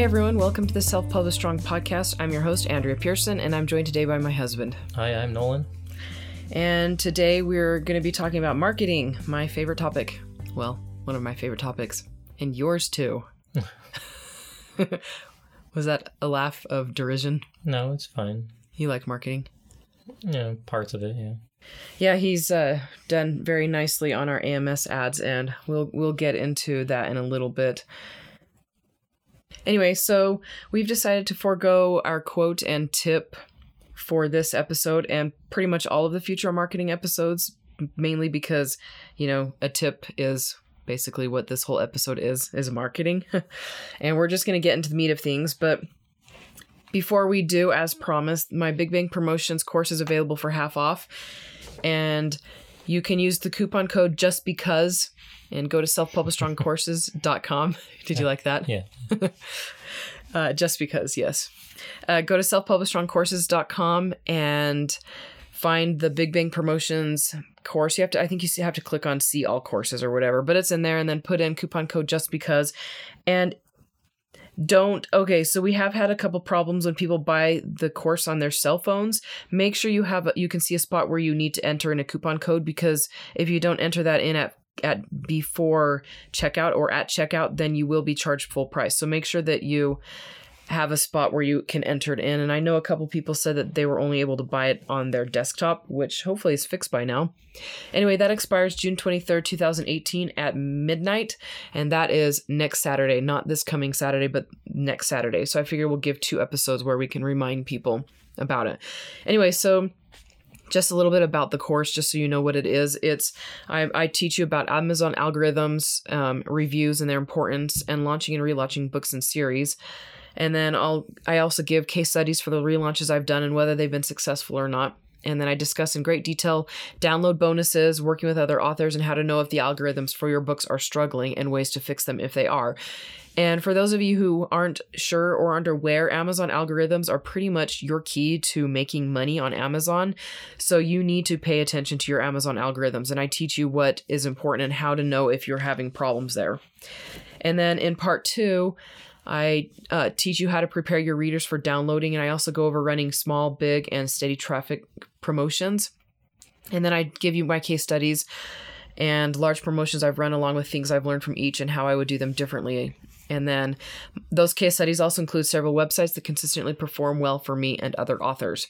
Hi, everyone. Welcome to the Self Publish Strong podcast. I'm your host, Andrea Pearson, and I'm joined today by my husband. Hi, I'm Nolan. And today we're going to be talking about marketing, my favorite topic. Well, one of my favorite topics, and yours too. Was that a laugh of derision? No, it's fine. You like marketing? Yeah, parts of it, yeah. Yeah, he's uh, done very nicely on our AMS ads, and we'll we'll get into that in a little bit. Anyway, so we've decided to forego our quote and tip for this episode and pretty much all of the future marketing episodes, mainly because, you know, a tip is basically what this whole episode is is marketing. and we're just going to get into the meat of things, but before we do, as promised, my Big Bang Promotions course is available for half off. And you can use the coupon code just because and go to selfpublishstrongcourses.com. Did you like that? Yeah. uh, just because, yes. Uh, go to selfpublishstrongcourses.com and find the Big Bang Promotions course. You have to, I think you have to click on see all courses or whatever, but it's in there and then put in coupon code just because. And don't okay so we have had a couple problems when people buy the course on their cell phones make sure you have you can see a spot where you need to enter in a coupon code because if you don't enter that in at at before checkout or at checkout then you will be charged full price. So make sure that you have a spot where you can enter it in. And i know a couple people said that they were only able to buy it on their desktop which hopefully is fixed by now. Anyway that expires june 23rd 2018 at midnight. And that is next saturday not this coming saturday but next saturday. So i figure we'll give two episodes where we can remind people about it. Anyway so just a little bit about the course just so you know what it is it's i, I teach you about amazon algorithms um, reviews and their importance and launching and relaunching books and series and then I'll I also give case studies for the relaunches I've done and whether they've been successful or not. And then I discuss in great detail download bonuses, working with other authors, and how to know if the algorithms for your books are struggling and ways to fix them if they are. And for those of you who aren't sure or aren't aware, Amazon algorithms are pretty much your key to making money on Amazon. So you need to pay attention to your Amazon algorithms. And I teach you what is important and how to know if you're having problems there. And then in part two, I uh, teach you how to prepare your readers for downloading, and I also go over running small, big, and steady traffic promotions. And then I give you my case studies and large promotions I've run along with things I've learned from each and how I would do them differently. And then those case studies also include several websites that consistently perform well for me and other authors.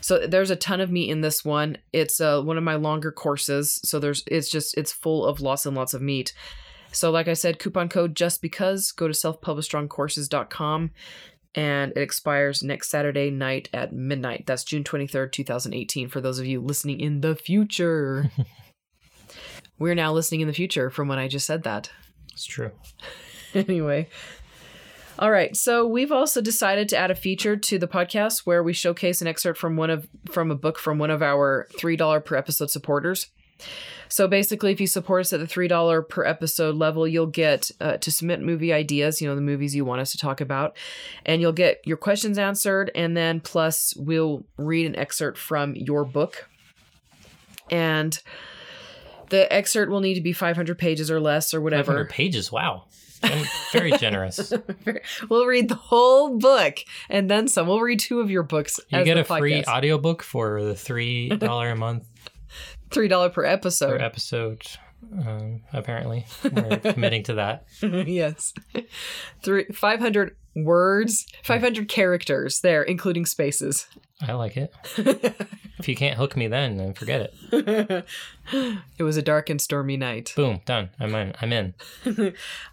So there's a ton of meat in this one. It's uh, one of my longer courses, so there's it's just it's full of lots and lots of meat. So, like I said, coupon code just because, go to selfpublishstrongcourses.com and it expires next Saturday night at midnight. That's June 23rd, 2018, for those of you listening in the future. We're now listening in the future from when I just said that. It's true. anyway. All right, so we've also decided to add a feature to the podcast where we showcase an excerpt from one of from a book from one of our $3 per episode supporters. So basically, if you support us at the $3 per episode level, you'll get uh, to submit movie ideas, you know, the movies you want us to talk about, and you'll get your questions answered. And then plus, we'll read an excerpt from your book. And the excerpt will need to be 500 pages or less or whatever. 500 pages, wow. I'm very generous. we'll read the whole book and then some. We'll read two of your books. You get a podcast. free audiobook for the $3 a month three dollar per episode. Per episode. Um, apparently, we're committing to that. yes, three five hundred words, five hundred characters there, including spaces. I like it. if you can't hook me, then then forget it. it was a dark and stormy night. Boom, done. I'm in. I'm in.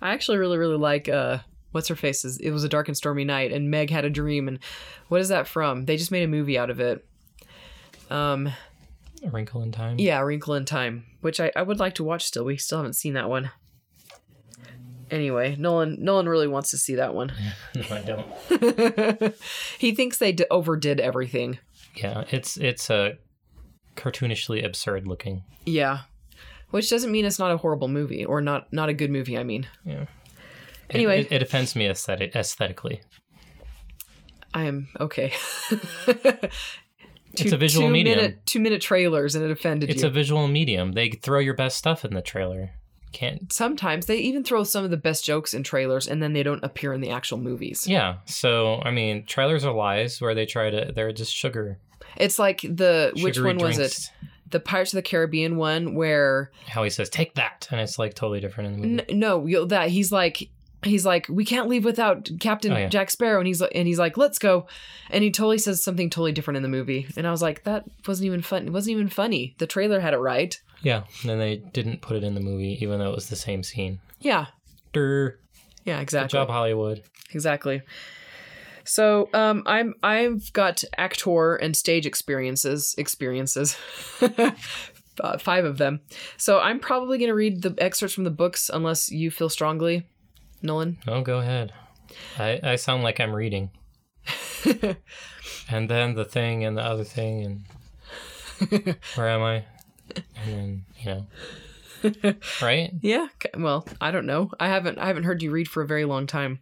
I actually really really like uh what's her faces. It was a dark and stormy night, and Meg had a dream. And what is that from? They just made a movie out of it. Um, a Wrinkle in Time. Yeah, A Wrinkle in Time, which I, I would like to watch still. We still haven't seen that one. Anyway, Nolan Nolan really wants to see that one. no, I don't. he thinks they d- overdid everything. Yeah, it's it's a uh, cartoonishly absurd looking. Yeah, which doesn't mean it's not a horrible movie or not not a good movie. I mean. Yeah. Anyway, it, it, it offends me aesthetic, aesthetically. I am okay. Two, it's a visual two medium. Minute, two minute trailers and it offended it's you. It's a visual medium. They throw your best stuff in the trailer. Can't. Sometimes they even throw some of the best jokes in trailers and then they don't appear in the actual movies. Yeah. So I mean, trailers are lies where they try to. They're just sugar. It's like the which sugary one was it? The Pirates of the Caribbean one where How he says, "Take that," and it's like totally different in the movie. N- no, that he's like he's like we can't leave without Captain Oh, yeah. Jack Sparrow, and he's like and he's like let's go, and he totally says something totally different in the movie, and I was like that wasn't even fun. It wasn't even funny. The trailer had it right. Yeah. And then they didn't put it in the movie, even though it was the same scene. Yeah, Durr. yeah, Good exactly, job, Hollywood. exactly. So um, I'm I've got actor and stage experiences experiences. Uh, five of them. So I'm probably going to read the excerpts from the books unless you feel strongly, Nolan. Oh, go ahead. I, I sound like I'm reading. and then the thing and the other thing and where am I? And then, you know. Right? Yeah. Well, I don't know. I haven't I haven't heard you read for a very long time.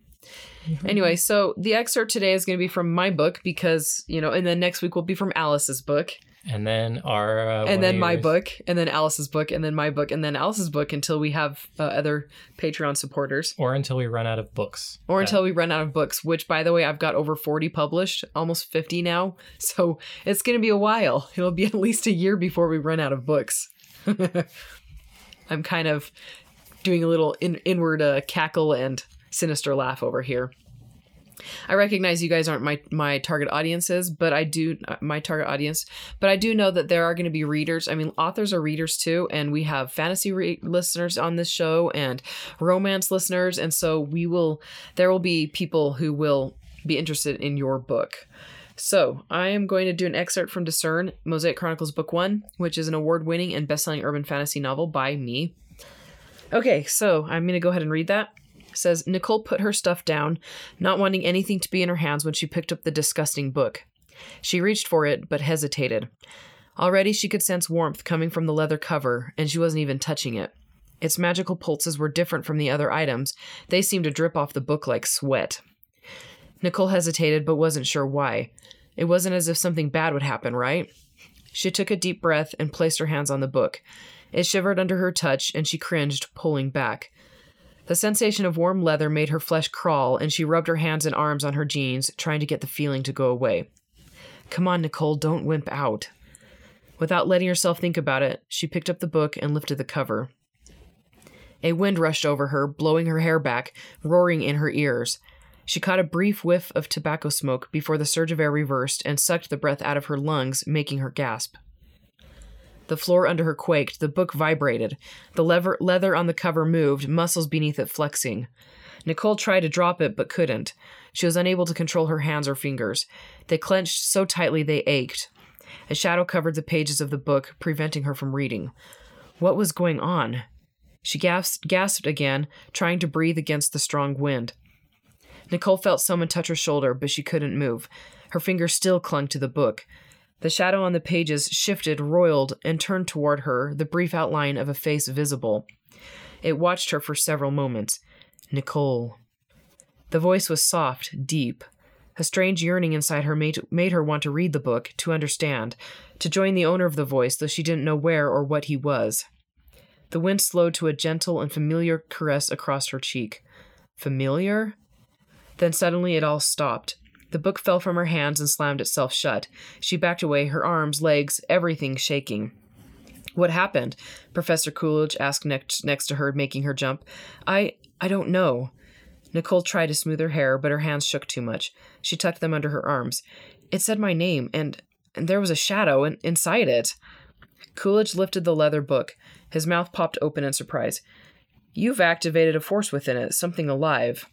Mm-hmm. Anyway, so the excerpt today is going to be from my book because you know, and then next week will be from Alice's book, And then our uh, and then my yours. book, and then Alice's book, and then my book, and then Alice's book until we have uh, other Patreon supporters, Or until we run out of books. or until we run out of books. Which, by the way, I've got over forty published, almost fifty now. So it's going to be a while. It'll be at least a year before we run out of books. I'm kind of doing a little in, inward uh, cackle and sinister laugh over here. I recognize you guys aren't my my target audiences, but I do uh, my target audience. But I do know that there are going to be readers. I mean, authors are readers too, and we have fantasy re- listeners on this show and romance listeners, and so we will. There will be people who will be interested in your book. So, I am going to do an excerpt from Discern, Mosaic Chronicles Book 1, which is an award winning and best selling urban fantasy novel by me. Okay, so I'm going to go ahead and read that. Says Nicole put her stuff down, not wanting anything to be in her hands when she picked up the disgusting book. She reached for it, but hesitated. Already she could sense warmth coming from the leather cover, and she wasn't even touching it. Its magical pulses were different from the other items. They seemed to drip off the book like sweat. Nicole hesitated, but wasn't sure why. It wasn't as if something bad would happen, right? She took a deep breath and placed her hands on the book. It shivered under her touch, and she cringed, pulling back. The sensation of warm leather made her flesh crawl, and she rubbed her hands and arms on her jeans, trying to get the feeling to go away. Come on, Nicole, don't wimp out. Without letting herself think about it, she picked up the book and lifted the cover. A wind rushed over her, blowing her hair back, roaring in her ears. She caught a brief whiff of tobacco smoke before the surge of air reversed and sucked the breath out of her lungs, making her gasp. The floor under her quaked, the book vibrated. The lever- leather on the cover moved, muscles beneath it flexing. Nicole tried to drop it, but couldn't. She was unable to control her hands or fingers. They clenched so tightly they ached. A shadow covered the pages of the book, preventing her from reading. What was going on? She gasped, gasped again, trying to breathe against the strong wind. Nicole felt someone touch her shoulder, but she couldn't move. Her fingers still clung to the book. The shadow on the pages shifted, roiled, and turned toward her, the brief outline of a face visible. It watched her for several moments. Nicole. The voice was soft, deep. A strange yearning inside her made, made her want to read the book, to understand, to join the owner of the voice, though she didn't know where or what he was. The wind slowed to a gentle and familiar caress across her cheek. Familiar? Then suddenly it all stopped. The book fell from her hands and slammed itself shut. She backed away, her arms, legs, everything shaking. What happened? Professor Coolidge asked next, next to her, making her jump. I I don't know. Nicole tried to smooth her hair, but her hands shook too much. She tucked them under her arms. It said my name, and, and there was a shadow in, inside it. Coolidge lifted the leather book. His mouth popped open in surprise. You've activated a force within it, something alive.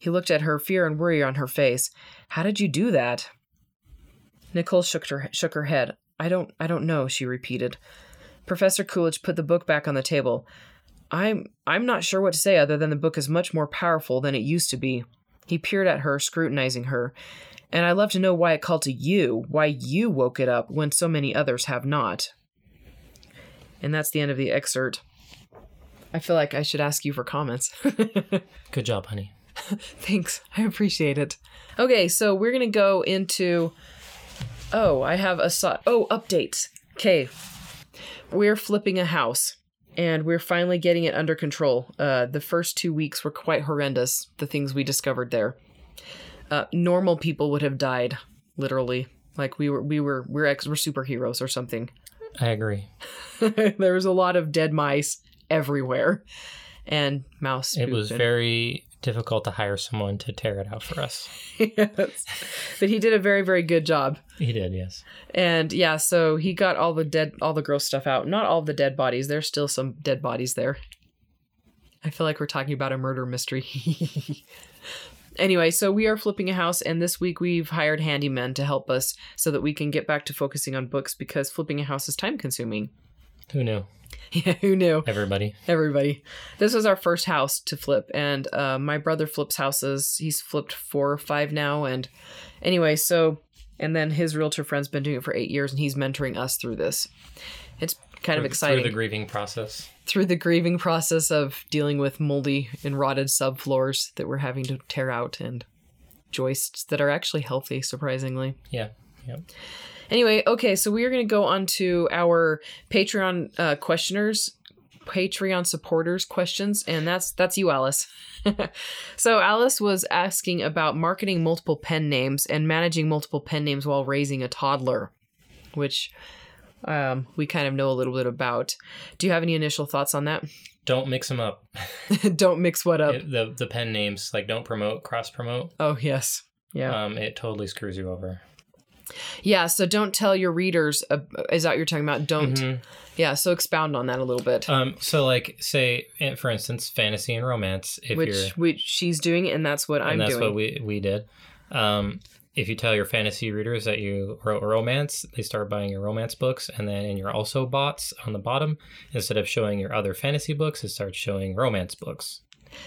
He looked at her, fear and worry on her face. How did you do that? Nicole shook her shook her head. I don't I don't know, she repeated. Professor Coolidge put the book back on the table. I'm I'm not sure what to say other than the book is much more powerful than it used to be. He peered at her, scrutinizing her. And I'd love to know why it called to you, why you woke it up when so many others have not. And that's the end of the excerpt. I feel like I should ask you for comments. Good job, honey. Thanks. I appreciate it. Okay, so we're going to go into Oh, I have a so- Oh, updates. Okay. We're flipping a house. and we're finally getting it under control. Uh, the first two weeks were quite horrendous. The things we discovered there. Uh, normal people would have died, literally. Like we were, we were, we're ex, we're superheroes or something. I agree. there was a lot of dead mice everywhere, and mouse. It was and- very difficult to hire someone to tear it out for us. yes. But he did a very, very good job. He did, yes. And yeah, so he got all the dead, all the gross stuff out. Not all the dead bodies. There's still some dead bodies there. I feel like we're talking about a murder mystery. anyway, so we are flipping a house, and this week we've hired handymen to help us so that we can get back to focusing on books because flipping a house is time consuming. Who knew? Yeah, who knew? Everybody. Everybody. This was our first house to flip, and uh, my brother flips houses. He's flipped four or five now, and anyway, so and then his realtor friend's been doing it for eight years, and he's mentoring us through this. It's kind of exciting Through the grieving process. through the grieving process of dealing with moldy and rotted subfloors that we're having to tear out and joists that are actually healthy, surprisingly. Yeah. Yep. Anyway, okay, so we are going to go on to our Patreon uh, questioners, Patreon supporters questions, and that's that's you, Alice. so Alice was asking about marketing multiple pen names and managing multiple pen names while raising a toddler, which um, we kind of know a little bit about. Do you have any initial thoughts on that? Don't mix them up. Don't mix what up. It- the the pen names like don't promote, cross promote. oh yes, yeah, Um, it totally screws you over. Yeah. So don't tell your readers. Uh, is that what you're talking about? Don't. Mhm. Yeah. So expound on that a little bit. Um, so like say eh, for instance, fantasy and romance. If which you're which she's doing and that's what I'm and that's doing. what we we did. Um, if you tell your fantasy readers that you wrote romance, they start buying your romance books, and then in your also boughts on the bottom, instead of showing your other fantasy books, it starts showing romance books.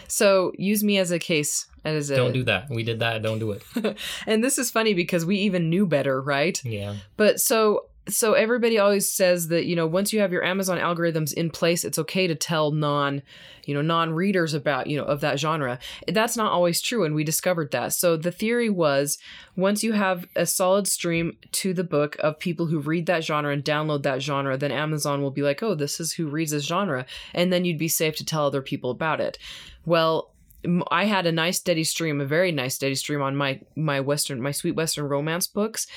So use me as a case as a Don't do that. We did that. Don't do it. and this is funny because we even knew better, right? Yeah. But so so everybody always says that you know once you have your Amazon algorithms in place, it's okay to tell non you know non readers about you know of that genre. That's not always true, and we discovered that. So the theory was once you have a solid stream to the book of people who read that genre and download that genre, then Amazon will be like, oh, this is who reads this genre, and then you'd be safe to tell other people about it. Well. I had a nice steady stream, a very nice steady stream on my my western, my sweet western romance books,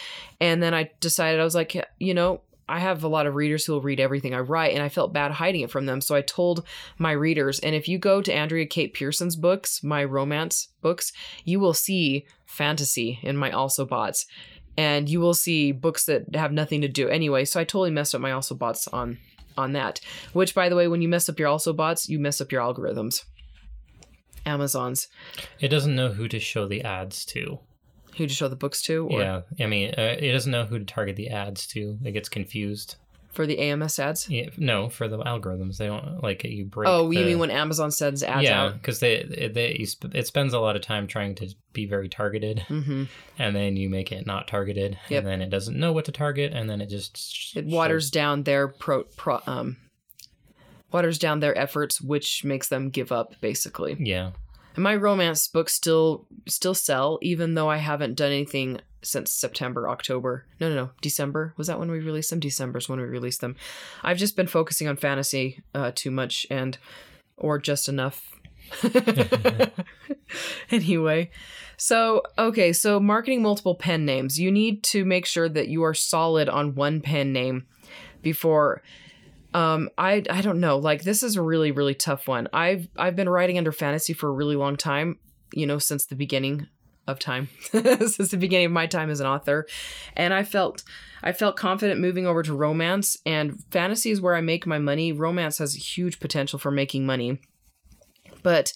and then I decided I was like, you know, I have a lot of readers who will read everything I write, and I felt bad hiding it from them. So I told my readers, and if you go to Andrea Kate Pearson's books, my romance books, you will see fantasy in my also boughts, and you will see books that have nothing to do anyway. So I totally messed up my also boughts on on that. Which, by the way, when you mess up your also boughts, you mess up your algorithms. Amazon's It doesn't know who to show the ads to. who to show the books to, or yeah. I mean, uh, it doesn't know who to target the ads to. It gets confused. for the AMS ads. Yeah, no, for the algorithms, they don't like you break. Oh, you mean when Amazon sends ads yeah, out? because they, they they you sp- it spends a lot of time trying to be very targeted, Mm-hmm. and then you make it not targeted, Yep. and then it doesn't know what to target, and then it just It waters shows- down their pro, pro um waters down their efforts, which makes them give up basically. Yeah, And my romance books still still sell, even though I haven't done anything since September, October. No, no, no, December. Was that when we released them? December's when we released them. I've just been focusing on fantasy uh, too much and or just enough. anyway, so okay, so marketing multiple pen names. You need to make sure that you are solid on one pen name before um i i don't know. Like this is a really really tough one. I've i've been writing under fantasy for a really long time you know since the beginning of time. Since the beginning of my time as an author. And i felt i felt confident moving over to romance and fantasy is where i make my money. Romance has huge potential for making money. But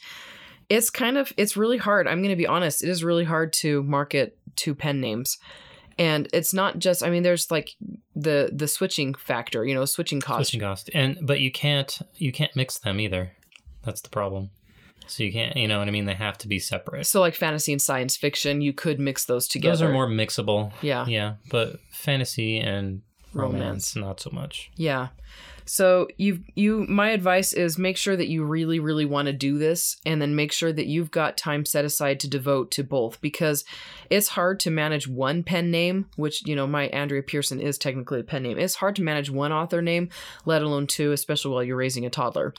it's kind of it's really hard. I'm going to be honest. It is really hard to market two pen names and it's not just i mean there's like the the switching factor you know switching cost switching cost, and but you can't you can't mix them either. That's the problem. So you can't, you know what I mean? They have to be separate. so like fantasy and science fiction you could mix those together Those are more mixable. yeah Yeah, but fantasy and romance, not so much. Yeah. So you you my advice is make sure that you really really want to do this and then make sure that you've got time set aside to devote to both because it's hard to manage one pen name, which you know my Andrea Pearson is technically a pen name. It's hard to manage one author name, let alone two, especially while you're raising a toddler.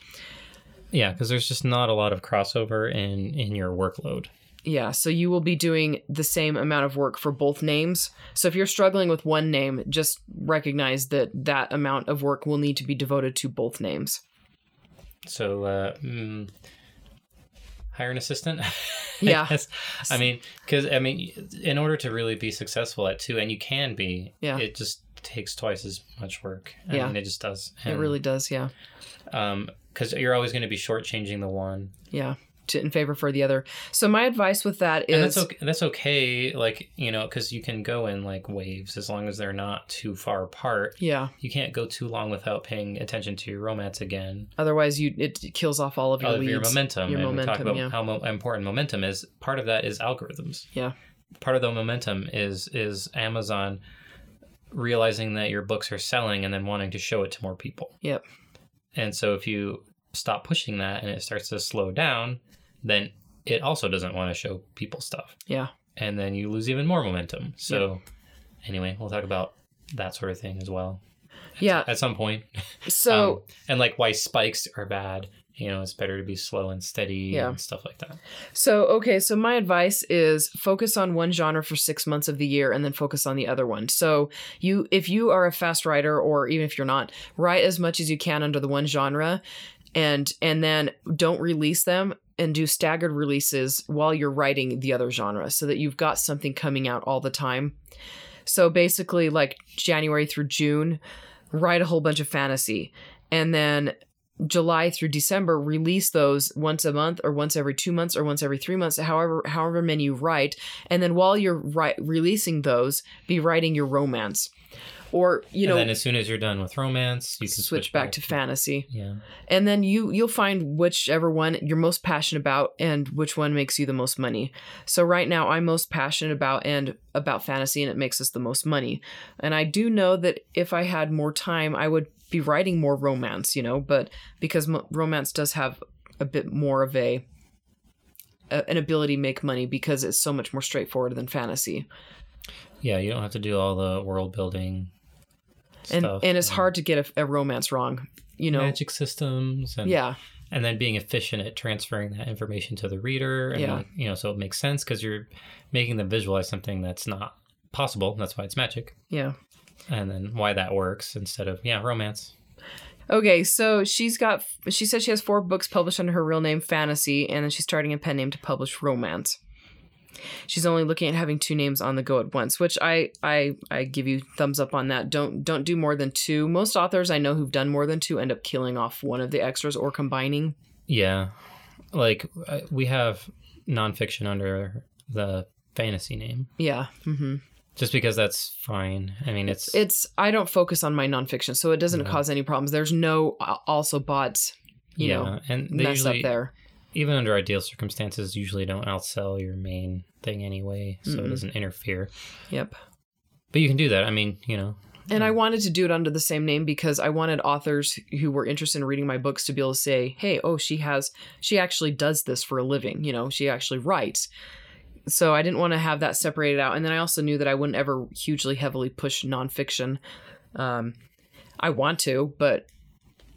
Yeah, because there's just not a lot of crossover in in your workload. Yeah, so you will be doing the same amount of work for both names. So if you're struggling with one name, just recognize that that amount of work will need to be devoted to both names. So, uh, mm, hire an assistant. Yeah. I. I mean, because I mean, in order to really be successful at two, and you can be, Yeah. it just takes twice as much work. I Yeah. mean, it just does. It really does, yeah. um, because you're always going to be shortchanging the one, Yeah. To, in favor for the other. So my advice with that and that's okay. That's okay. Like you know, because you can go in like waves as long as they're not too far apart. yeah. You can't go too long without paying attention to your romance again. Otherwise you it kills off all of your All of your momentum. Your and we talk about yeah. how mo- important momentum is. Part of that is algorithms. Yeah. Part of the momentum is is Amazon realizing that your books are selling and then wanting to show it to more people. Yep. And so if you stop pushing that and it starts to slow down, then it also doesn't want to show people stuff. Yeah. And then you lose even more momentum. So anyway, we'll talk about that sort of thing as well Yeah. at some point. So Um, and like why spikes are bad. You know, it's better to be slow and steady Yeah. and stuff like that. So, okay, so my advice is focus on one genre for 6 months of the year and then focus on the other one. So, you if you are a fast writer or even if you're not, write as much as you can under the one genre and and then don't release them and do staggered releases while you're writing the other genre so that you've got something coming out all the time. So, basically like January through June, write a whole bunch of fantasy and then July through December, release those once a month or once every two months or once every three months, however however many you write. And then while you're ri- releasing those, be writing your romance, or you know, and then as soon as you're done with romance, you can switch, back, to fantasy. Yeah. And then you you'll find whichever one you're most passionate about and which one makes you the most money. So right now I'm most passionate about and about fantasy and it makes us the most money. And I do know that if I had more time I would be writing more romance, you know, but because mo- romance does have a bit more of a, a an ability to make money because it's so much more straightforward than fantasy. Yeah, you don't have to do all the world building And stuff. and it's hard to get a, a romance wrong, you know. magic systems and Yeah. and then being efficient at transferring that information to the reader and Yeah. like, you know so it makes sense because you're making them visualize something that's not possible that's why it's magic Yeah. and then why that works instead of yeah romance Okay, so she's got. She said she has four books published under her real name, Fantasy, and then she's starting a pen name to publish Romance. She's only looking at having two names on the go at once, which I I I give you thumbs up on that. Don't don't do more than two. Most authors I know who've done more than two end up killing off one of the extras or combining. yeah like uh, we have nonfiction under the fantasy name Yeah. hmm just because that's fine i mean it's It's I don't focus on my nonfiction, so it doesn't No. cause any problems. There's no uh, also boughts, you yeah know, and mess usually up there. Even under ideal circumstances usually don't outsell your main thing anyway so it Mm-mm. doesn't interfere Yep. but you can do that i mean you know And I wanted to do it under the same name because I wanted authors who were interested in reading my books to be able to say, "Hey, oh, she has she actually does this for a living, you know, she actually writes." So I didn't want to have that separated out. And then I also knew that I wouldn't ever hugely heavily push nonfiction. Um I want to, but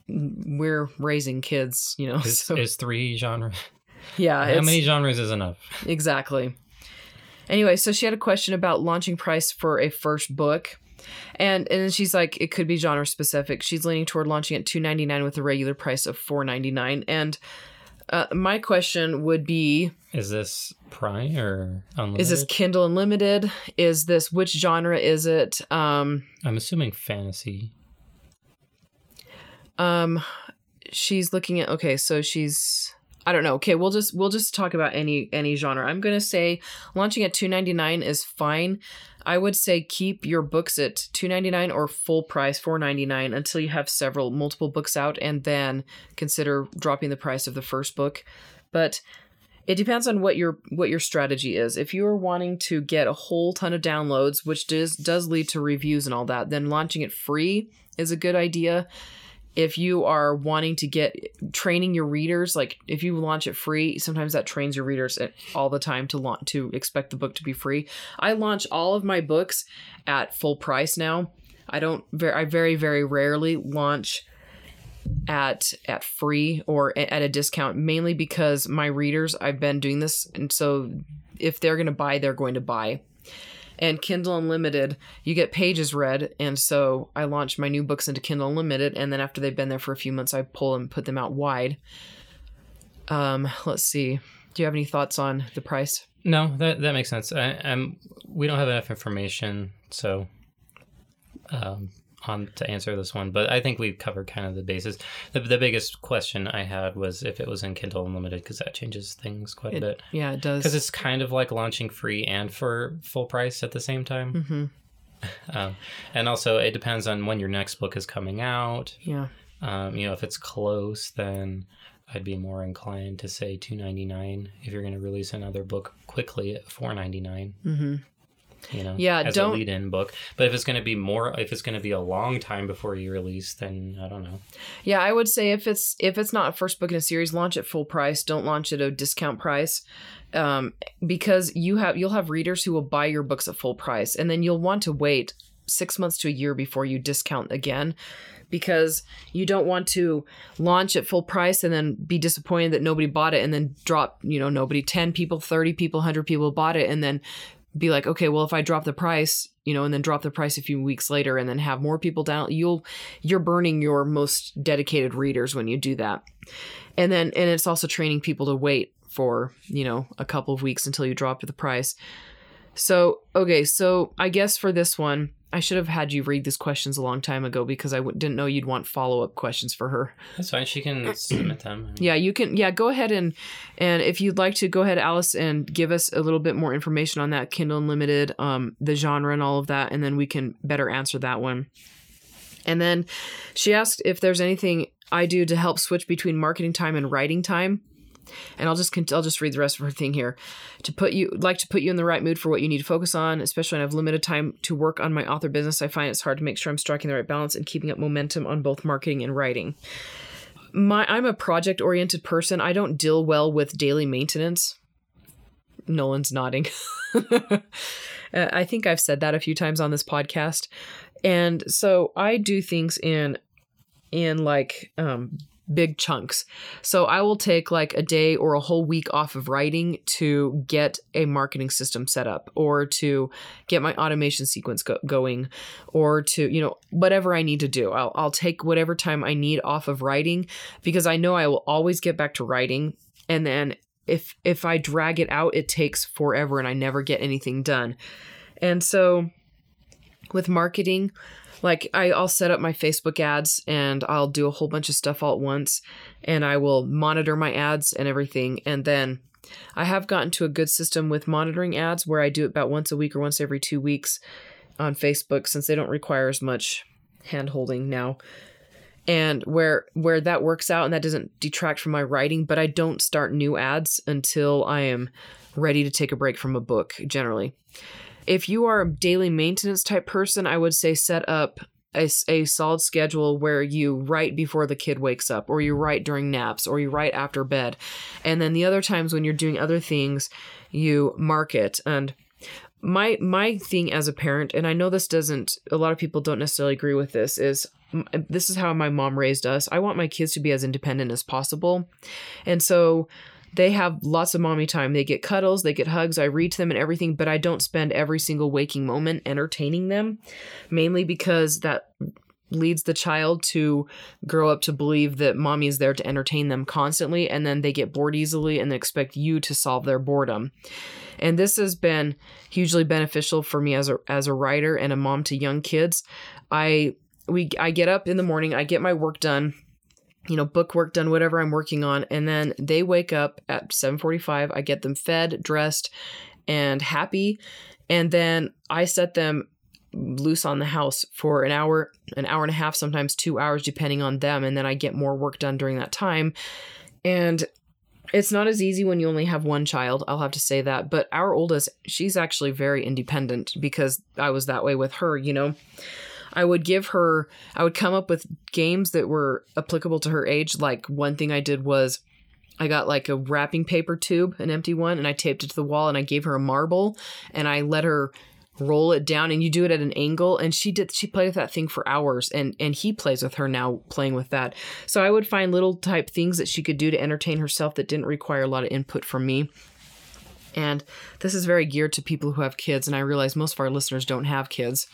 we're raising kids, you know. is, So is three genres? yeah, how many genres is enough Exactly. Anyway, so she had a question about launching price for a first book. And and then she's like, it could be genre specific. She's leaning toward launching at two ninety nine with a regular price of four ninety nine. And uh, my question would be: Is this Prime or unlimited? Is this Kindle Unlimited? Is this which genre is it? Um, I'm assuming fantasy. Um, she's looking at okay, so she's I don't know. Okay, we'll just we'll just talk about any any genre. I'm gonna say launching at two ninety nine is fine. I would say keep your books at two ninety nine or full price four ninety nine until you have several multiple books out, and then consider dropping the price of the first book. But It depends on what your what your strategy is. If you are wanting to get a whole ton of downloads, which does does lead to reviews and all that, then launching it free is a good idea. If you are wanting to get training your readers, like if you launch it free, sometimes that trains your readers eh, all the time to launch to expect the book to be free. I launch all of my books at full price now. I don't I very very rarely launch at at free or at a discount mainly because my readers I've been doing this and so if they're going to buy they're going to buy. And Kindle Unlimited, you get pages read and so I launch my new books into Kindle Unlimited and then after they've been there for a few months I pull and put them out wide. Um let's see. Do you have any thoughts on the price? No, that that makes sense. I, I'm we don't have enough information, so um, on to answer this one. But I think we've covered kind of the basis. The, the biggest question I had was if it was in Kindle Unlimited because that changes things quite a bit. Yeah, it does. Because it's kind of like launching free and for full price at the same time. Mhm. Um, and also, it depends on when your next book is coming out. Yeah. Um, you know, if it's close, then I'd be more inclined to say two ninety nine. If you're going to release another book quickly at four ninety nine, Mhm. You know, Yeah, as don't- a lead in book. But if it's going to be more, if it's going to be a long time before you release, then I don't know. Yeah, I would say if it's if it's not a first book in a series, launch at full price. Don't launch at a discount price, um, because you have you'll have readers who will buy your books at full price, and then you'll want to wait six months to a year before you discount again, because you don't want to launch at full price and then be disappointed that nobody bought it, and then drop you know nobody ten people, thirty people, hundred people bought it, and then be like, okay, well, if I drop the price, you know, and then drop the price a few weeks later and then have more people down, you'll, you're burning your most dedicated readers when you do that. And then, and it's also training people to wait for, you know, a couple of weeks until you drop the price. So, okay, so I guess for this one, I should have had you read these questions a long time ago because I w- didn't know you'd want follow up questions for her. That's fine. She can submit them. I mean, Yeah, you can. Yeah, go ahead and and if you'd like to, go ahead, Alice, and give us a little bit more information on that Kindle Unlimited, um, the genre and all of that, and then we can better answer that one. And then she asked if there's anything I do to help switch between marketing time and writing time. And I'll just I'll just read the rest of her thing here. To put you like to put you in the right mood for what you need to focus on, especially when I have limited time to work on my author business. I find it's hard to make sure I'm striking the right balance and keeping up momentum on both marketing and writing my I'm a project oriented person. I don't deal well with daily maintenance. Nolan's nodding. Uh, I think I've said that a few times on this podcast. And so I do things in in like um big chunks. So I will take like a day or a whole week off of writing to get a marketing system set up or to get my automation sequence go- going or to, you know, whatever I need to do. I'll, I'll take whatever time I need off of writing because I know I will always get back to writing. And then if if I drag it out, it takes forever and I never get anything done. And so with marketing, like I, I'll set up my Facebook ads and I'll do a whole bunch of stuff all at once and I will monitor my ads and everything. And then I have gotten to a good system with monitoring ads where I do it about once a week or once every two weeks on Facebook since they don't require as much hand holding now. And where where that works out and that doesn't detract from my writing, but I don't start new ads until I am ready to take a break from a book generally. If you are a daily maintenance type person, I would say set up a, a solid schedule where you write before the kid wakes up, or you write during naps, or you write after bed. And then the other times when you're doing other things, you mark it. And my my thing as a parent, and I know this doesn't a lot of people don't necessarily agree with this, is this is how my mom raised us. I want my kids to be as independent as possible. And so they have lots of mommy time. They get cuddles, they get hugs. I read to them and everything, but I don't spend every single waking moment entertaining them, mainly because that leads the child to grow up to believe that mommy is there to entertain them constantly and then they get bored easily and expect you to solve their boredom. And this has been hugely beneficial for me as a as a writer and a mom to young kids. I we I get up in the morning, I get my work done, you know, book work done, whatever I'm working on, and then they wake up at 7:45. I get them fed, dressed, and happy, and then I set them loose on the house for an hour, an hour and a half, sometimes 2 hours depending on them, and then I get more work done during that time. And it's not as easy when you only have one child i'll have to say that but our oldest she's actually very independent because i was that way with her you know i would give her i would come up with games that were applicable to her age. Like one thing i did was i got like a wrapping paper tube an empty one and i taped it to the wall and i gave her a marble and i let her roll it down and you do it at an angle and she did she played with that thing for hours and and he plays with her now playing with that. So i would find little type things that she could do to entertain herself that didn't require a lot of input from me. And this is very geared to people who have kids and i realize most of our listeners don't have kids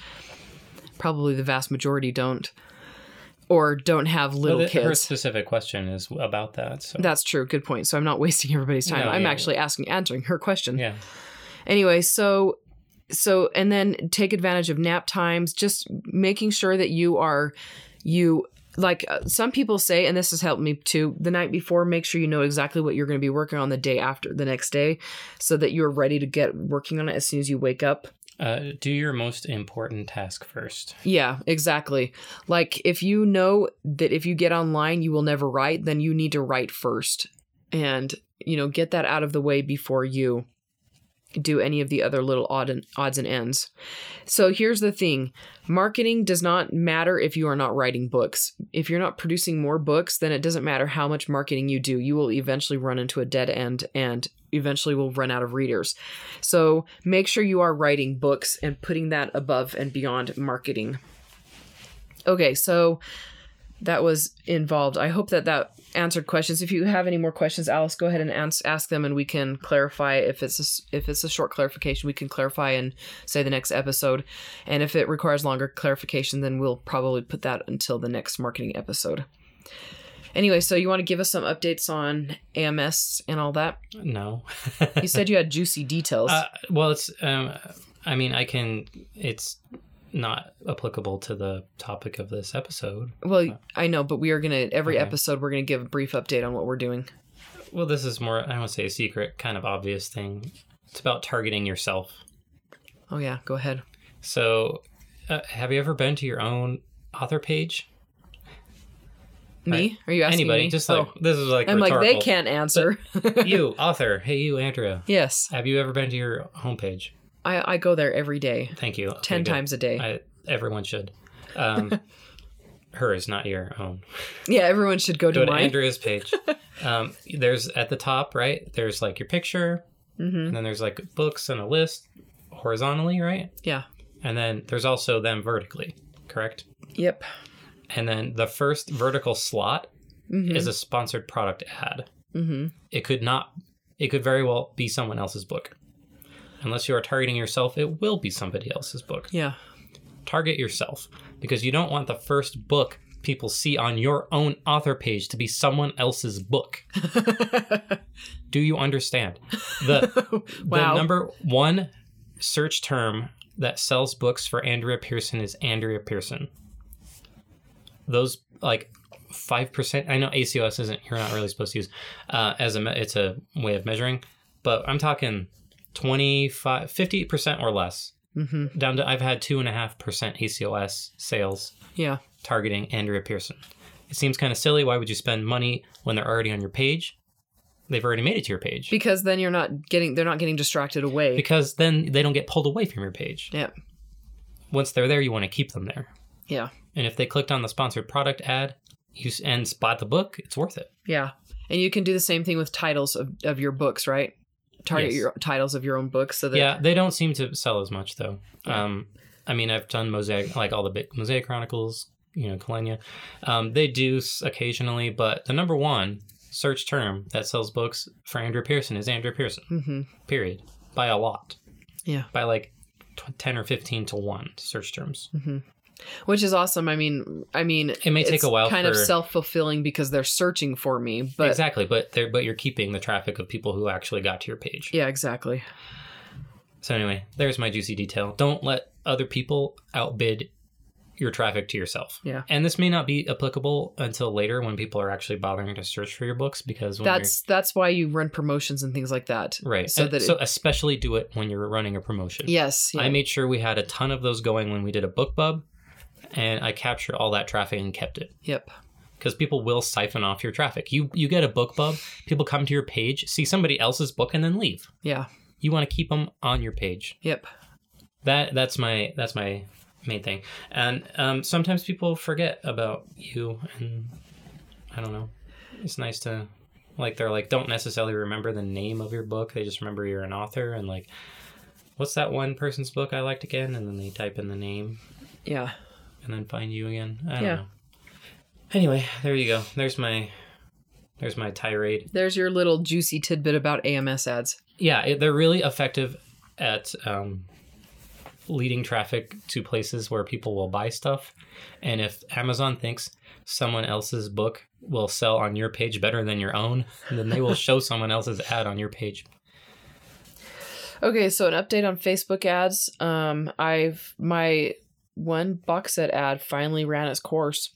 probably the vast majority don't or don't have little Well, the- Her kids. specific question is about that. So. That's true. Good point. So i'm not wasting everybody's time. No, i'm yeah. actually asking answering her question. Yeah, anyway so so and then take advantage of nap times just making sure that you are you like uh, some people say and this has helped me too the night before make sure you know exactly what you're going to be working on the day after the next day so that you're ready to get working on it as soon as you wake up uh, do your most important task first. yeah exactly like if you know that if you get online you will never write then you need to write first and you know get that out of the way before you do any of the other little odd and, odds and ends. So here's the thing marketing does not matter if you are not writing books. If you're not producing more books, then it doesn't matter how much marketing you do. You will eventually run into a dead end and eventually will run out of readers. So make sure you are writing books and putting that above and beyond marketing. Okay, so that was involved. I hope that that answered questions. If you have any more questions, Alice, go ahead and ans- ask them, and we can clarify. If it's a, if it's a short clarification, we can clarify and say the next episode. And if it requires longer clarification, then we'll probably put that until the next marketing episode. Anyway, so you want to give us some updates on AMS and all that? No. You said you had juicy details. Uh, well, it's. Um, I mean, I can. It's not applicable to the topic of this episode. well, I know, but we are gonna every Okay. episode we're gonna give a brief update on what we're doing. Well, this is more. I don't want to say a secret, kind of obvious thing. It's about targeting yourself. Oh yeah, go ahead. So, uh, have you ever been to your own author page? Me? Are you asking Anybody? me? Just like Oh. this is like I'm like they can't answer. you author. Hey, you Andrea. yes, Have you ever been to your homepage? I I go there every day, Thank you. Ten times a day. I, everyone should. Um, hers, not your own. yeah, everyone should go to Go to mine. Andrea's page. um, there's at the top, right? There's like your picture, hmm and then there's like books and a list horizontally, right? Yeah. And then there's also them vertically, correct? Yep. And then the first vertical slot hmm is a sponsored product ad. hmm It could not. It could very well be someone else's book. Unless you are targeting yourself, it will be somebody else's book. Yeah. target yourself because you don't want the first book people see on your own author page to be someone else's book. Do you understand? The wow. the number one search term that sells books for Andrea Pearson is Andrea Pearson. Those like five percent. I know ACOS isn't. You're not really supposed to use uh, as a. It's a way of measuring, but I'm talking 25, 50 percent or less. hmm Down to I've had two and a half percent ACOS sales Yeah. targeting Andrea Pearson. It seems kind of silly. Why would you spend money when they're already on your page? They've already made it to your page. Because then you're not getting they're not getting distracted away. because then they don't get pulled away from your page. yeah. Once they're there, you want to keep them there. Yeah. And if they clicked on the sponsored product ad you and spot the book, it's worth it. Yeah. And you can do the same thing with titles of, of your books, right? Target Yes. your titles of your own books so that yeah, they don't seem to sell as much though. Um, I mean, I've done Mosaic, like all the big Mosaic Chronicles, you know, Kilenya. Um, they do occasionally, but the number one search term that sells books for Andrea Pearson is Andrea Pearson. Mhm. Period. By a lot. Yeah. By like ten or fifteen to one search terms. Which is awesome. I mean, I mean, It may take it's a while kind of self fulfilling because they're searching for me. But exactly, but they're but you're keeping the traffic of people who actually got to your page. yeah, exactly. So anyway, there's my juicy detail. Don't let other people outbid your traffic to yourself. Yeah. And this may not be applicable until later when people are actually bothering to search for your books because when That's that's why you run promotions and things like that. right. so uh, So that so it- especially do it when you're running a promotion. Yes. Yeah. I made sure we had a ton of those going when we did a BookBub and I captured all that traffic and kept it. yep. because people will siphon off your traffic. You you get a BookBub, people come to your page, see somebody else's book, and then leave. Yeah. You want to keep them on your page. Yep. That that's my that's my main thing. And um, sometimes people forget about you, and I don't know. It's nice to like they're like don't necessarily remember the name of your book. They just remember you're an author and like what's that one person's book I liked again, and then they type in the name Yeah. And then find you again. I don't Yeah. know. Anyway, there you go. There's my there's my tirade. There's your little juicy tidbit about AMS ads. Yeah, it, they're really effective at um, leading traffic to places where people will buy stuff. And if Amazon thinks someone else's book will sell on your page better than your own, then they will show someone else's ad on your page. Okay, so an update on Facebook ads. Um, I've my one box set ad finally ran its course.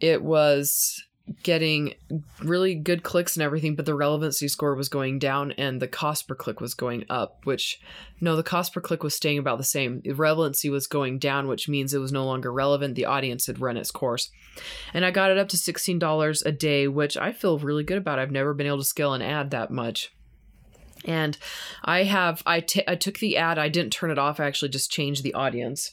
It was getting really good clicks and everything, but the relevancy score was going down and the cost per click was going up, which no, the cost per click was staying about the same. The relevancy was going down, which means it was no longer relevant. The audience had run its course. And I got it up to $16 a day, which I feel really good about. I've never been able to scale an ad that much. And I have I I took the ad, I didn't turn it off, I actually just changed the audience.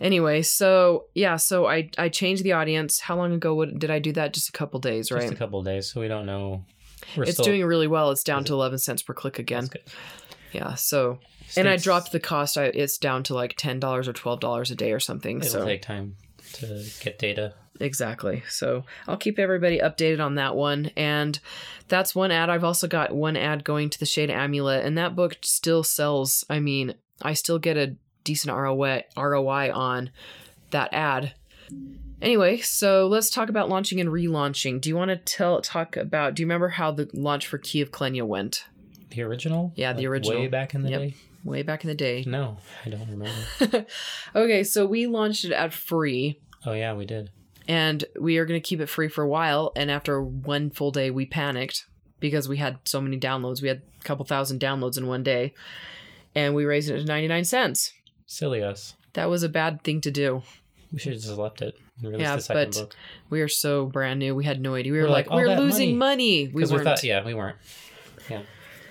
Anyway, so yeah, so I I changed the audience. How long ago would, did I do that? Just a couple days, right? Just a couple days, so we don't know. We're it's still, doing really well. It's down to 11 cents per click again. Yeah, so and I dropped the cost. I, it's down to like $10 or $12 a day or something. It'll so take time to get data. Exactly. So I'll keep everybody updated on that one. And that's one ad. I've also got one ad going to the Shade Amulet, and that book still sells. I mean, I still get a decent ROI, ROI on that ad. Anyway, so let's talk about launching and relaunching. Do you want to tell talk about? Do you remember how the launch for Key of Kilenya went The original? Yeah, the Like, original. Way back in the Yep. day? way back in the day? No, I don't remember. okay, so we launched it at free. oh, yeah, we did. and we are going to keep it free for a while and after one full day we panicked because we had so many downloads we had a couple thousand downloads in one day and we raised it to 99 cents Silly us. that was a bad thing to do. We should have just left it and released Yeah, the second but book. we are so brand new. We had no idea. We were We're like, like, we're losing money, we weren't we thought, yeah, we weren't. yeah.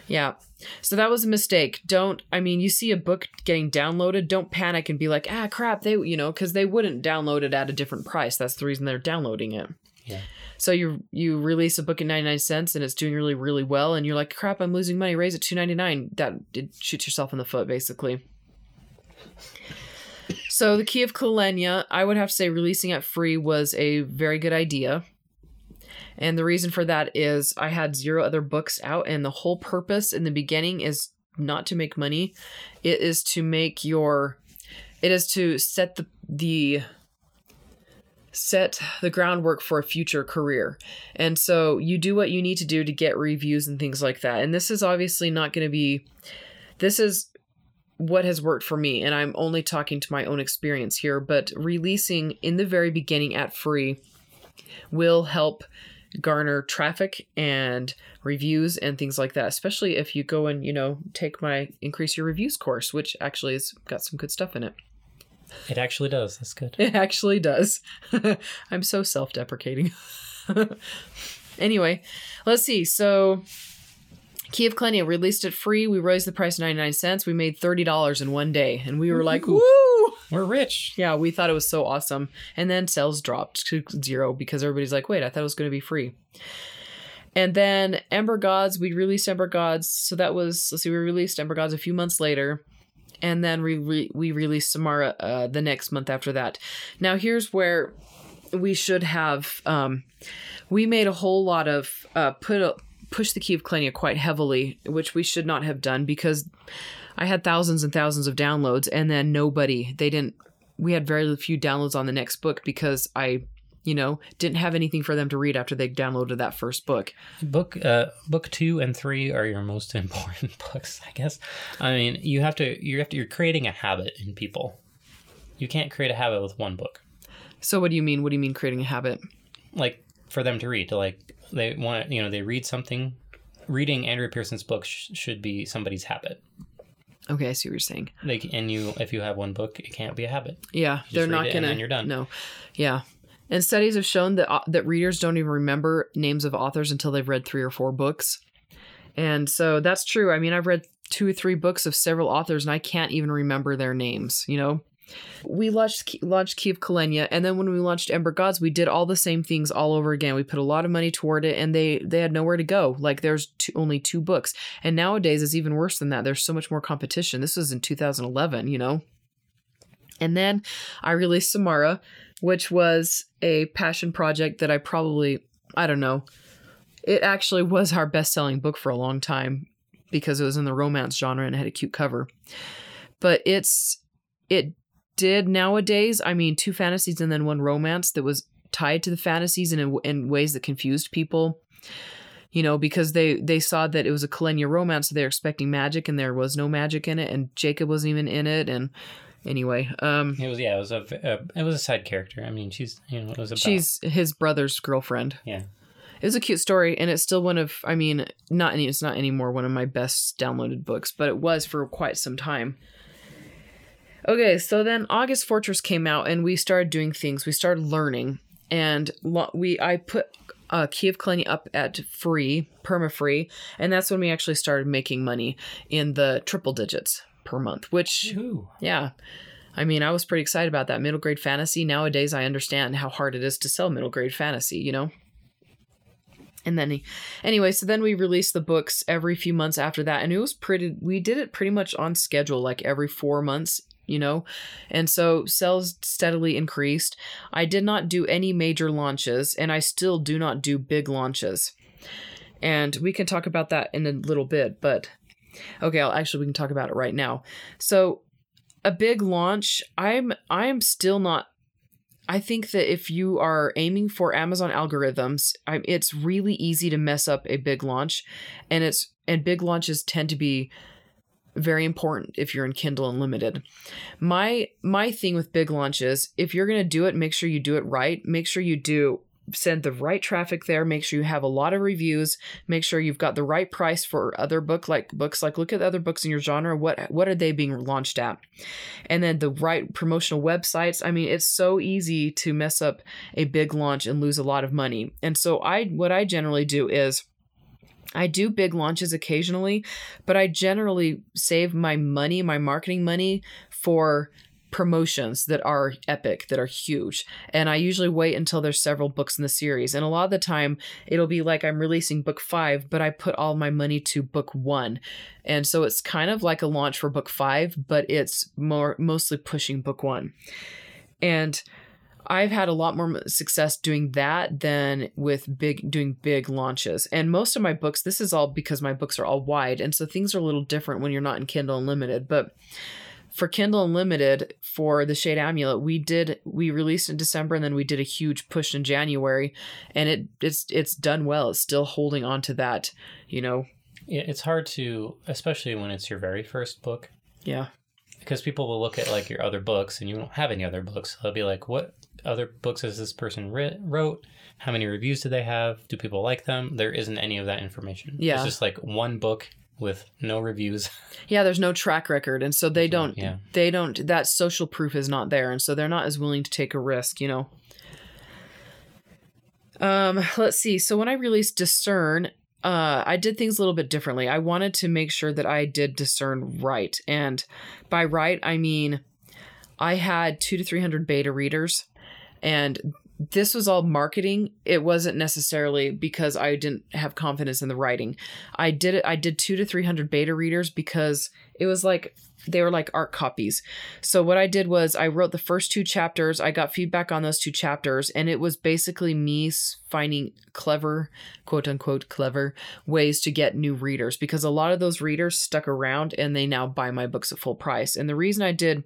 Yeah. so that was a mistake. Don't i mean you see a book getting downloaded don't panic and be like ah crap they you know because they wouldn't download it at a different price. That's the reason they're downloading it. Yeah. so you you release a book at 99 cents and it's doing really really well and you're like crap i'm losing money. Raise it to 299 that it shoots yourself in the foot basically so the key of Kilenya, i would have to say releasing it free was a very good idea and the reason for that is I had zero other books out, and the whole purpose in the beginning is not to make money. It is to make your it is to set the the set the groundwork for a future career. And so you do what you need to do to get reviews and things like that. And this is obviously not going to be this is what has worked for me and I'm only talking to my own experience here, but releasing in the very beginning at free will help garner traffic and reviews and things like that especially if you go and you know take my increase your reviews course which actually has got some good stuff in it It actually does. That's good. it actually does i'm so self-deprecating anyway let's see so key of Kilenya released it free we raised the price 99 cents we made $30 in one day and we were like Woo. woo We're rich. yeah, we thought it was so awesome. And then sales dropped to zero because everybody's like, wait, I thought it was going to be free. And then Ember Gods, we released Ember Gods. So that was, let's see, we released Ember Gods a few months later. And then we, re- we released Samara uh, the next month after that. Now, here's where we should have, um, we made a whole lot of, uh, put a, push the key of Kilenya quite heavily, which we should not have done because I had thousands and thousands of downloads, and then nobody, they didn't, we had very few downloads on the next book because I, you know, didn't have anything for them to read after they downloaded that first book. Book uh book two and three are your most important books, I guess. I mean, you have to you have to you're creating a habit in people. You can't create a habit with one book. So, what do you mean? What do you mean creating a habit? Like for them to read, to like they want you know they read something. Reading Andrea Pearson's book sh- should be somebody's habit. Okay, I see what you're saying. Like, and you if you have one book, it can't be a habit. Yeah, they're not gonna. then you're done. No, yeah, And studies have shown that uh, that readers don't even remember names of authors until they've read three or four books. And so that's true. I mean, I've read two or three books of several authors and I can't even remember their names, you know? We launched launched Key of Kilenya, and then when we launched Ember Gods, we did all the same things all over again. We put a lot of money toward it, and they they had nowhere to go. Like there's two, only two books, and nowadays it's even worse than that. There's so much more competition. This was in 2011, you know. And then I released Samara, which was a passion project that I probably I don't know. It actually was our best selling book for a long time because it was in the romance genre and it had a cute cover. But it's it did nowadays. I mean, two fantasies and then one romance that was tied to the fantasies and in, in ways that confused people. You know, because they they saw that it was a Kilenya romance, so they're expecting magic, and there was no magic in it, and Jacob wasn't even in it, and anyway, um, it was yeah, it was a, a it was a side character. I mean, she's you know it was about she's his brother's girlfriend. yeah. It was a cute story, and it's still one of I mean, not any it's not anymore one of my best downloaded books, but it was for quite some time. Okay, so then August Fortress came out, and we started doing things. We started learning, and we I put uh, Key of Kilenya up at free, perma free, and that's when we actually started making money in the triple digits per month. Which, Ooh. yeah, I mean, I was pretty excited about that middle grade fantasy. Nowadays, I understand how hard it is to sell middle grade fantasy. You know. And then, anyway, so then we released the books every few months after that, and it was pretty. We did it pretty much on schedule, like every four months you know? And so sales steadily increased. I did not do any major launches, and I still do not do big launches. And we can talk about that in a little bit, but okay, I'll, actually we can talk about it right now. So a big launch, I'm I'm still not I think that if you are aiming for Amazon algorithms, I, it's really easy to mess up a big launch, and it's and big launches tend to be very important if you're in Kindle Unlimited. My my thing with big launches, if you're going to do it, make sure you do it right. Make sure you do send the right traffic there. Make sure you have a lot of reviews. Make sure you've got the right price for other book like books. Like look at other books in your genre. What what are they being launched at? And then the right promotional websites. I mean it's so easy to mess up a big launch and lose a lot of money. And so i what i generally do is I do big launches occasionally, but I generally save my money, my marketing money for promotions that are epic, that are huge. And I usually wait until there's several books in the series. And a lot of the time, it'll be like I'm releasing book five, but I put all my money to book one. And so it's kind of like a launch for book five, but it's more mostly pushing book one. And I've had a lot more success doing that than with big doing big launches. And most of my books, this is all because my books are all wide, and so things are a little different when you're not in Kindle Unlimited. But for Kindle Unlimited for the Shade Amulet, we did we released in December and then we did a huge push in January, and it it's it's done well. It's still holding on to that, you know. Yeah, it's hard to, especially when it's your very first book. Yeah. Because people will look at like your other books and you don't have any other books. They'll be like, "What other books has this person writ- wrote? How many reviews do they have? Do people like them? There isn't any of that information. Yeah. It's just like one book with no reviews. Yeah, there's no track record, and so they don't. Yeah. They don't. That social proof is not there, and so they're not as willing to take a risk. You know. Um. Let's see. So when I released Discern, uh, I did things a little bit differently. I wanted to make sure that I did discern right, and by right I mean I had two to three hundred beta readers, and this was all marketing. It wasn't necessarily because I didn't have confidence in the writing. I did it. I did two to three hundred beta readers because it was like they were like art copies. So what I did was I wrote the first two chapters. I got feedback on those two chapters, and it was basically me finding clever, quote unquote, clever ways to get new readers because a lot of those readers stuck around and they now buy my books at full price. And the reason I did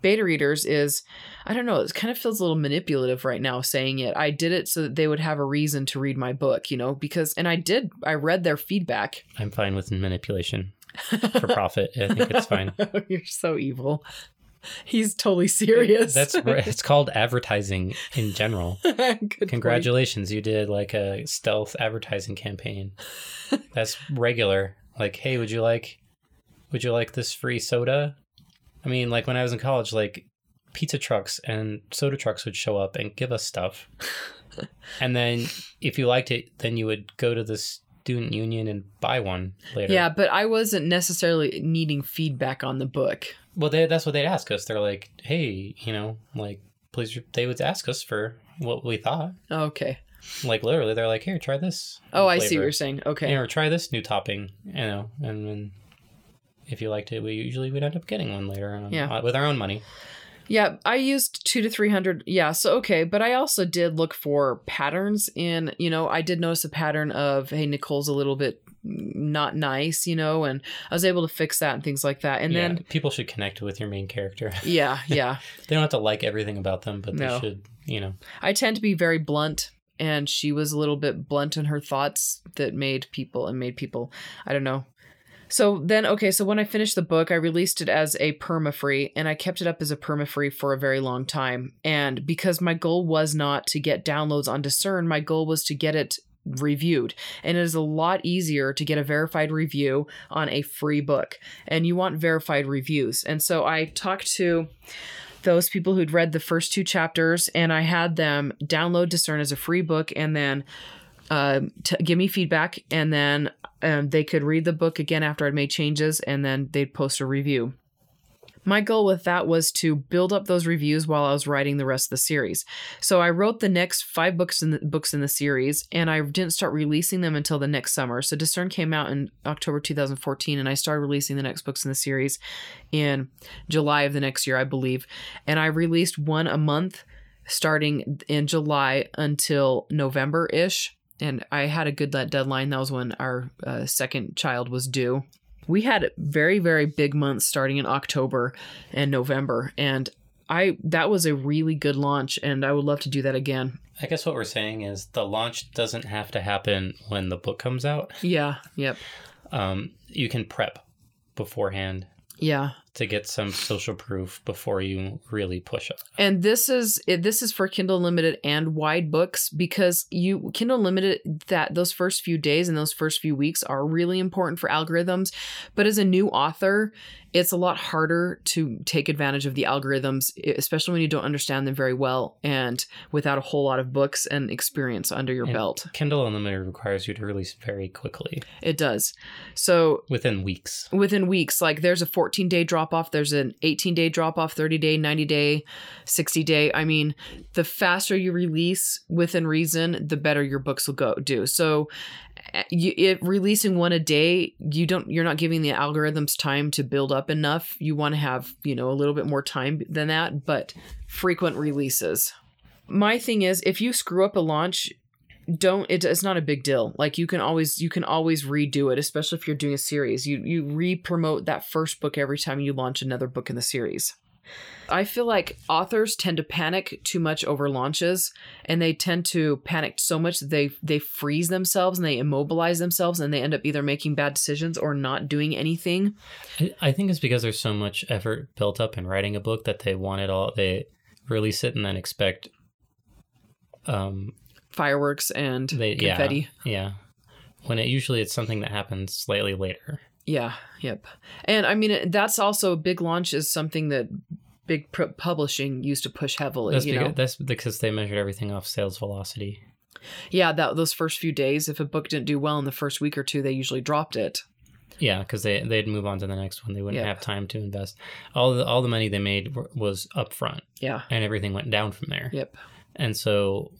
beta readers is I don't know, it kind of feels a little manipulative right now saying it. I did it so that they would have a reason to read my book, you know, because, and I did, I read their feedback. I'm fine with manipulation for profit. I think it's fine. You're so evil. He's totally serious. That's. It's called advertising in general. Good point. Congratulations, you did like a stealth advertising campaign. That's regular. Like, hey, would you like would you like this free soda? I mean, like when I was in college, like pizza trucks and soda trucks would show up and give us stuff. and then if you liked it, then you would go to the student union and buy one later. Yeah, but I wasn't necessarily needing feedback on the book. Well, they, that's what they'd ask us. They're like, hey, you know, like, please, they would ask us for what we thought. Okay. Like, literally, they're like, here, try this. Oh, I see what you're saying. Okay. Or try this new topping, you know, and then if you liked it, we usually would end up getting one later on, Yeah. uh, with our own money. Yeah, I used two to three hundred. Yeah, so okay, but I also did look for patterns in. You know, I did notice a pattern of hey, Nicole's a little bit not nice, you know, and I was able to fix that and things like that. And yeah, then people should connect with your main character. yeah, yeah, they don't have to like everything about them, but No. they should, you know. I tend to be very blunt, and she was a little bit blunt in her thoughts that made people and made people. I don't know. So then, okay, so when I finished the book, I released it as a perma free, and I kept it up as a perma free for a very long time. And because my goal was not to get downloads on Discern, my goal was to get it reviewed. And it is a lot easier to get a verified review on a free book. And you want verified reviews. And so I talked to those people who'd read the first two chapters, and I had them download Discern as a free book and then uh, t- give me feedback, and then um, they could read the book again after I'd made changes, and then they'd post a review. My goal with that was to build up those reviews while I was writing the rest of the series. So I wrote the next five books in the books in the series, and I didn't start releasing them until the next summer. So Discern came out in October 2014, and I started releasing the next books in the series in July of the next year, I believe. And I released one a month starting in July until November ish. And I had a good deadline. That was when our uh, second child was due. We had very, very big months starting in October and November. And I that was a really good launch, and I would love to do that again. I guess what we're saying is the launch doesn't have to happen when the book comes out. Yeah, yep, Um, you can prep beforehand yeah. To get some social proof before you really push it. And this is this is for Kindle Unlimited and wide books because you Kindle Unlimited that those first few days and those first few weeks are really important for algorithms. But as a new author, it's a lot harder to take advantage of the algorithms, especially when you don't understand them very well and without a whole lot of books and experience under your And belt. Kindle Unlimited requires you to release very quickly, It does. So within weeks. within weeks like there's a 14 day drop off there's an 18 day drop off 30 day 90 day 60 day i mean the faster you release within reason the better your books will go do. So uh, you, it, releasing one a day you don't you're not giving the algorithms time to build up enough. You want to have you know a little bit more time than that but frequent releases. My thing is if you screw up a launch don't it, it's not a big deal. Like you can always you can always redo it especially if you're doing a series. You you re-promote that first book every time you launch another book in the series. I feel like authors tend to panic too much over launches and they tend to panic so much they they freeze themselves and they immobilize themselves and they end up either making bad decisions or not doing anything. I- I think it's because there's so much effort built up in writing a book that they want it all. They release it and then expect, um, fireworks and they confetti yeah yeah. When it usually it's something that happens slightly later. Yeah, yep. And I mean, that's also a big launch is something that big pr- publishing used to push heavily. That's you because, know, that's because they measured everything off sales velocity. yeah, that those first few days, if a book didn't do well in the first week or two, they usually dropped it. Yeah, because they they'd move on to the next one. They wouldn't Yeah. have time to invest. All the all the money they made was upfront, Yeah, and everything went down from there. yep, And so,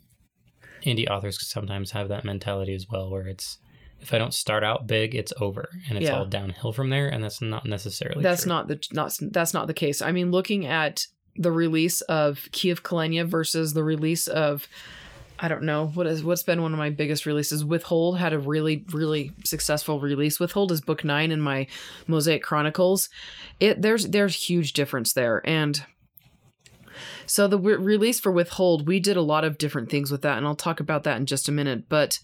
indie authors sometimes have that mentality as well, where it's if I don't start out big, it's over, and it's Yeah. all downhill from there, and that's not necessarily that's true. not the not that's not the case. I mean, looking at the release of Key of Kilenya versus the release of I don't know what is what's been one of my biggest releases. Withhold had a really really successful release. Withhold is book nine in my Mosaic Chronicles. It there's there's huge difference there, and so the re- release for Withhold, we did a lot of different things with that, and I'll talk about that in just a minute. But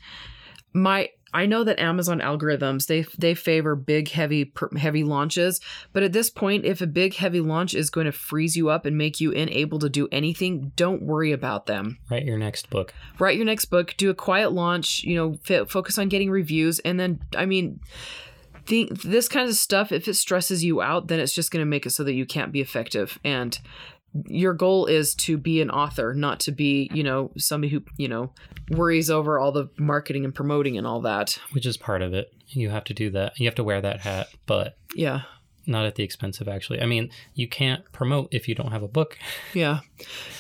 my I know that Amazon algorithms they they favor big heavy heavy launches, but at this point if a big heavy launch is going to freeze you up and make you unable to do anything, don't worry about them. Write your next book. Write your next book, do a quiet launch, you know, f- focus on getting reviews and then I mean think this kind of stuff if it stresses you out, then it's just going to make it so that you can't be effective and your goal is to be an author, not to be, you know, somebody who, you know, worries over all the marketing and promoting and all that. which is part of it. You have to do that. You have to wear that hat, but Yeah. not at the expense of actually. I mean, you can't promote if you don't have a book. Yeah.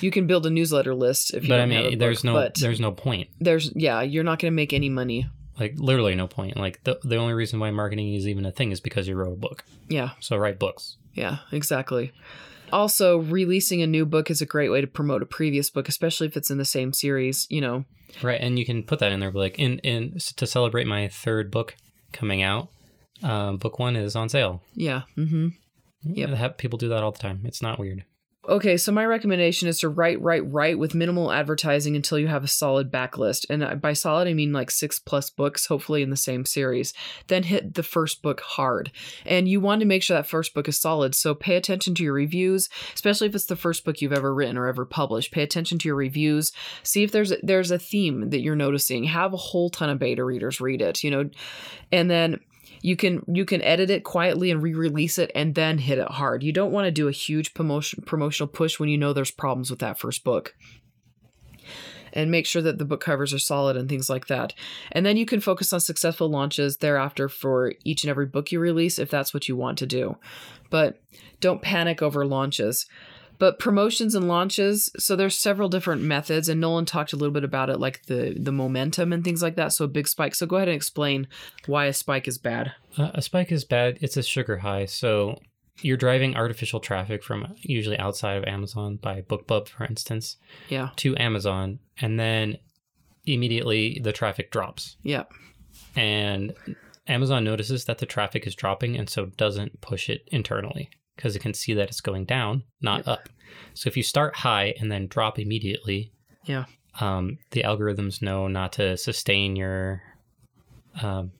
You can build a newsletter list if you but I don't have a mean, there's book, no but there's no point. there's yeah, you're not going to make any money. Like literally no point. Like the the only reason why marketing is even a thing is because you wrote a book. Yeah. So write books. Yeah, exactly. Also, releasing a new book is a great way to promote a previous book, especially if it's in the same series, you know. Right, and you can put that in there. Like in in to celebrate my third book coming out, um, book one is on sale. Yeah. Mhm. Yep. Have people do that all the time. It's not weird. Okay, so my recommendation is to write, write, write with minimal advertising until you have a solid backlist. And by solid, I mean like six plus books, hopefully in the same series. Then hit the first book hard. And you want to make sure that first book is solid. So pay attention to your reviews, especially if it's the first book you've ever written or ever published. Pay attention to your reviews. See if there's there's a theme that you're noticing. Have a whole ton of beta readers read it, you know, and then you can you can edit it quietly and re-release it and then hit it hard. You don't want to do a huge promotion promotional push when you know there's problems with that first book. And make sure that the book covers are solid and things like that. And then you can focus on successful launches thereafter for each and every book you release if that's what you want to do. But don't panic over launches. But promotions and launches, so there's several different methods, and Nolan talked a little bit about it, like the the momentum and things like that. So a big spike. So go ahead and explain why a spike is bad. Uh, a spike is bad. It's a sugar high. So you're driving artificial traffic from usually outside of Amazon by BookBub, for instance, Yeah, to Amazon, and then immediately the traffic drops. yeah, And Amazon notices that the traffic is dropping and so doesn't push it internally because it can see that it's going down, not Yep. up. So if you start high and then drop immediately, yeah, um, the algorithms know not to sustain your um,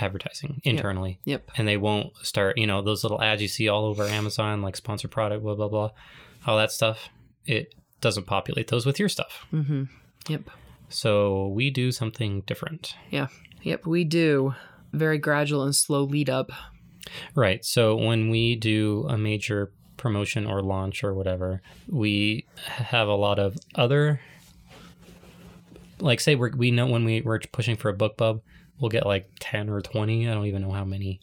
advertising internally. yep, And they won't start, you know, those little ads you see all over Amazon, like sponsored product, blah, blah, blah, all that stuff. It doesn't populate those with your stuff. mm-hmm, yep, So we do something different. Yeah. Yep. We do very gradual and slow lead up. Right. So when we do a major promotion or launch or whatever, we have a lot of other, like, say we're, we know when we, we're pushing for a BookBub, we'll get like 10 or 20, I don't even know how many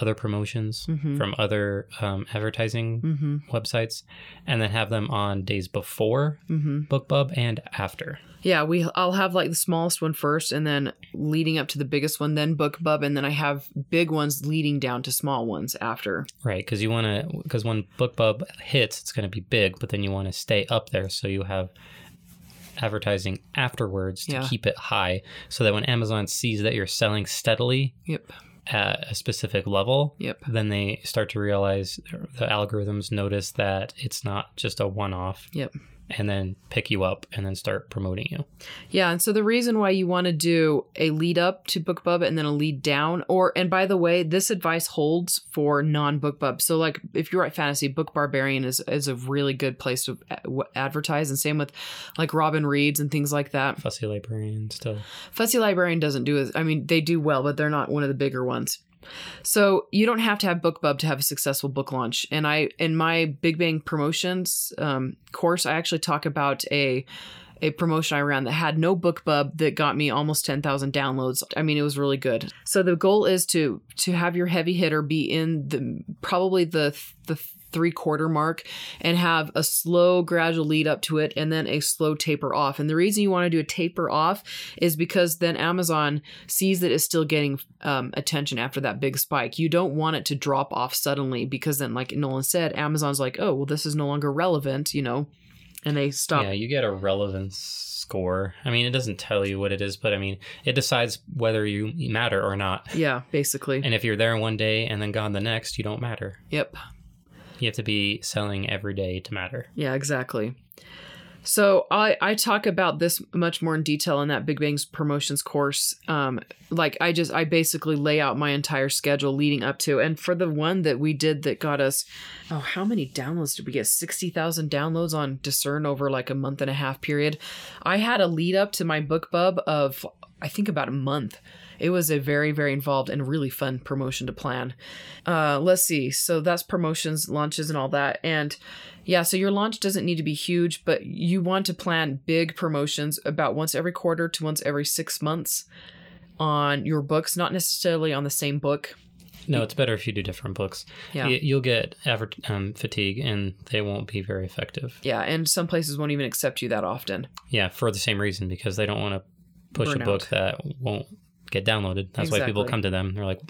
other promotions Mhm. from other um, advertising Mm-hmm, websites and then have them on days before mm-hmm. BookBub and after. Yeah, we. I'll have like the smallest one first, and then leading up to the biggest one, then BookBub, and then I have big ones leading down to small ones after. Right, because you want to, because when BookBub hits, it's going to be big, but then you want to stay up there, so you have advertising afterwards to Yeah. keep it high, so that when Amazon sees that you're selling steadily Yep. At a specific level, Yep. then they start to realize the algorithms notice that it's not just a one-off. Yep. And then pick you up and then start promoting you. Yeah, and so the reason why you want to do a lead up to BookBub and then a lead down, or and by the way, this advice holds for non BookBub. So like if you write fantasy, Book Barbarian is is a really good place to uh, advertise, and same with like Robin Reads and things like that. Fussy librarian still. Fussy Librarian doesn't do as I mean they do well, but they're not one of the bigger ones. So you don't have to have BookBub to have a successful book launch. And I in my Big Bang promotions um, course, I actually talk about a a promotion I ran that had no BookBub that got me almost 10,000 downloads. I mean, it was really good. So the goal is to to have your heavy hitter be in the probably the the three quarter mark and have a slow gradual lead up to it and then a slow taper off. And the reason you want to do a taper off is because then Amazon sees that it's still getting um, attention after that big spike. You don't want it to drop off suddenly because then, like Nolan said, Amazon's like, oh, well, this is no longer relevant, you know, and they stop. Yeah, you get a relevance score. I mean, it doesn't tell you what it is, but I mean, it decides whether you matter or not. Yeah, basically. And if you're there one day and then gone the next, you don't matter. Yep. You have to be selling every day to matter. Yeah, exactly. So I I talk about this much more in detail in that Big Bang's promotions course. Um, like I just I basically lay out my entire schedule leading up to, and for the one that we did that got us, oh, how many downloads did we get? Sixty thousand downloads on Discern over like a month and a half period. I had a lead up to my BookBub of I think about a month. It was a very, very involved and really fun promotion to plan. Uh, let's see. So that's promotions, launches, and all that. And yeah, so your launch doesn't need to be huge, but you want to plan big promotions about once every quarter to once every six months on your books, not necessarily on the same book. No, it's better if you do different books. Yeah. You'll get adver- um, fatigue and they won't be very effective. Yeah, and some places won't even accept you that often. Yeah, for the same reason because they don't want to push Burn a book that won't get downloaded. That's why people come to them. They're like,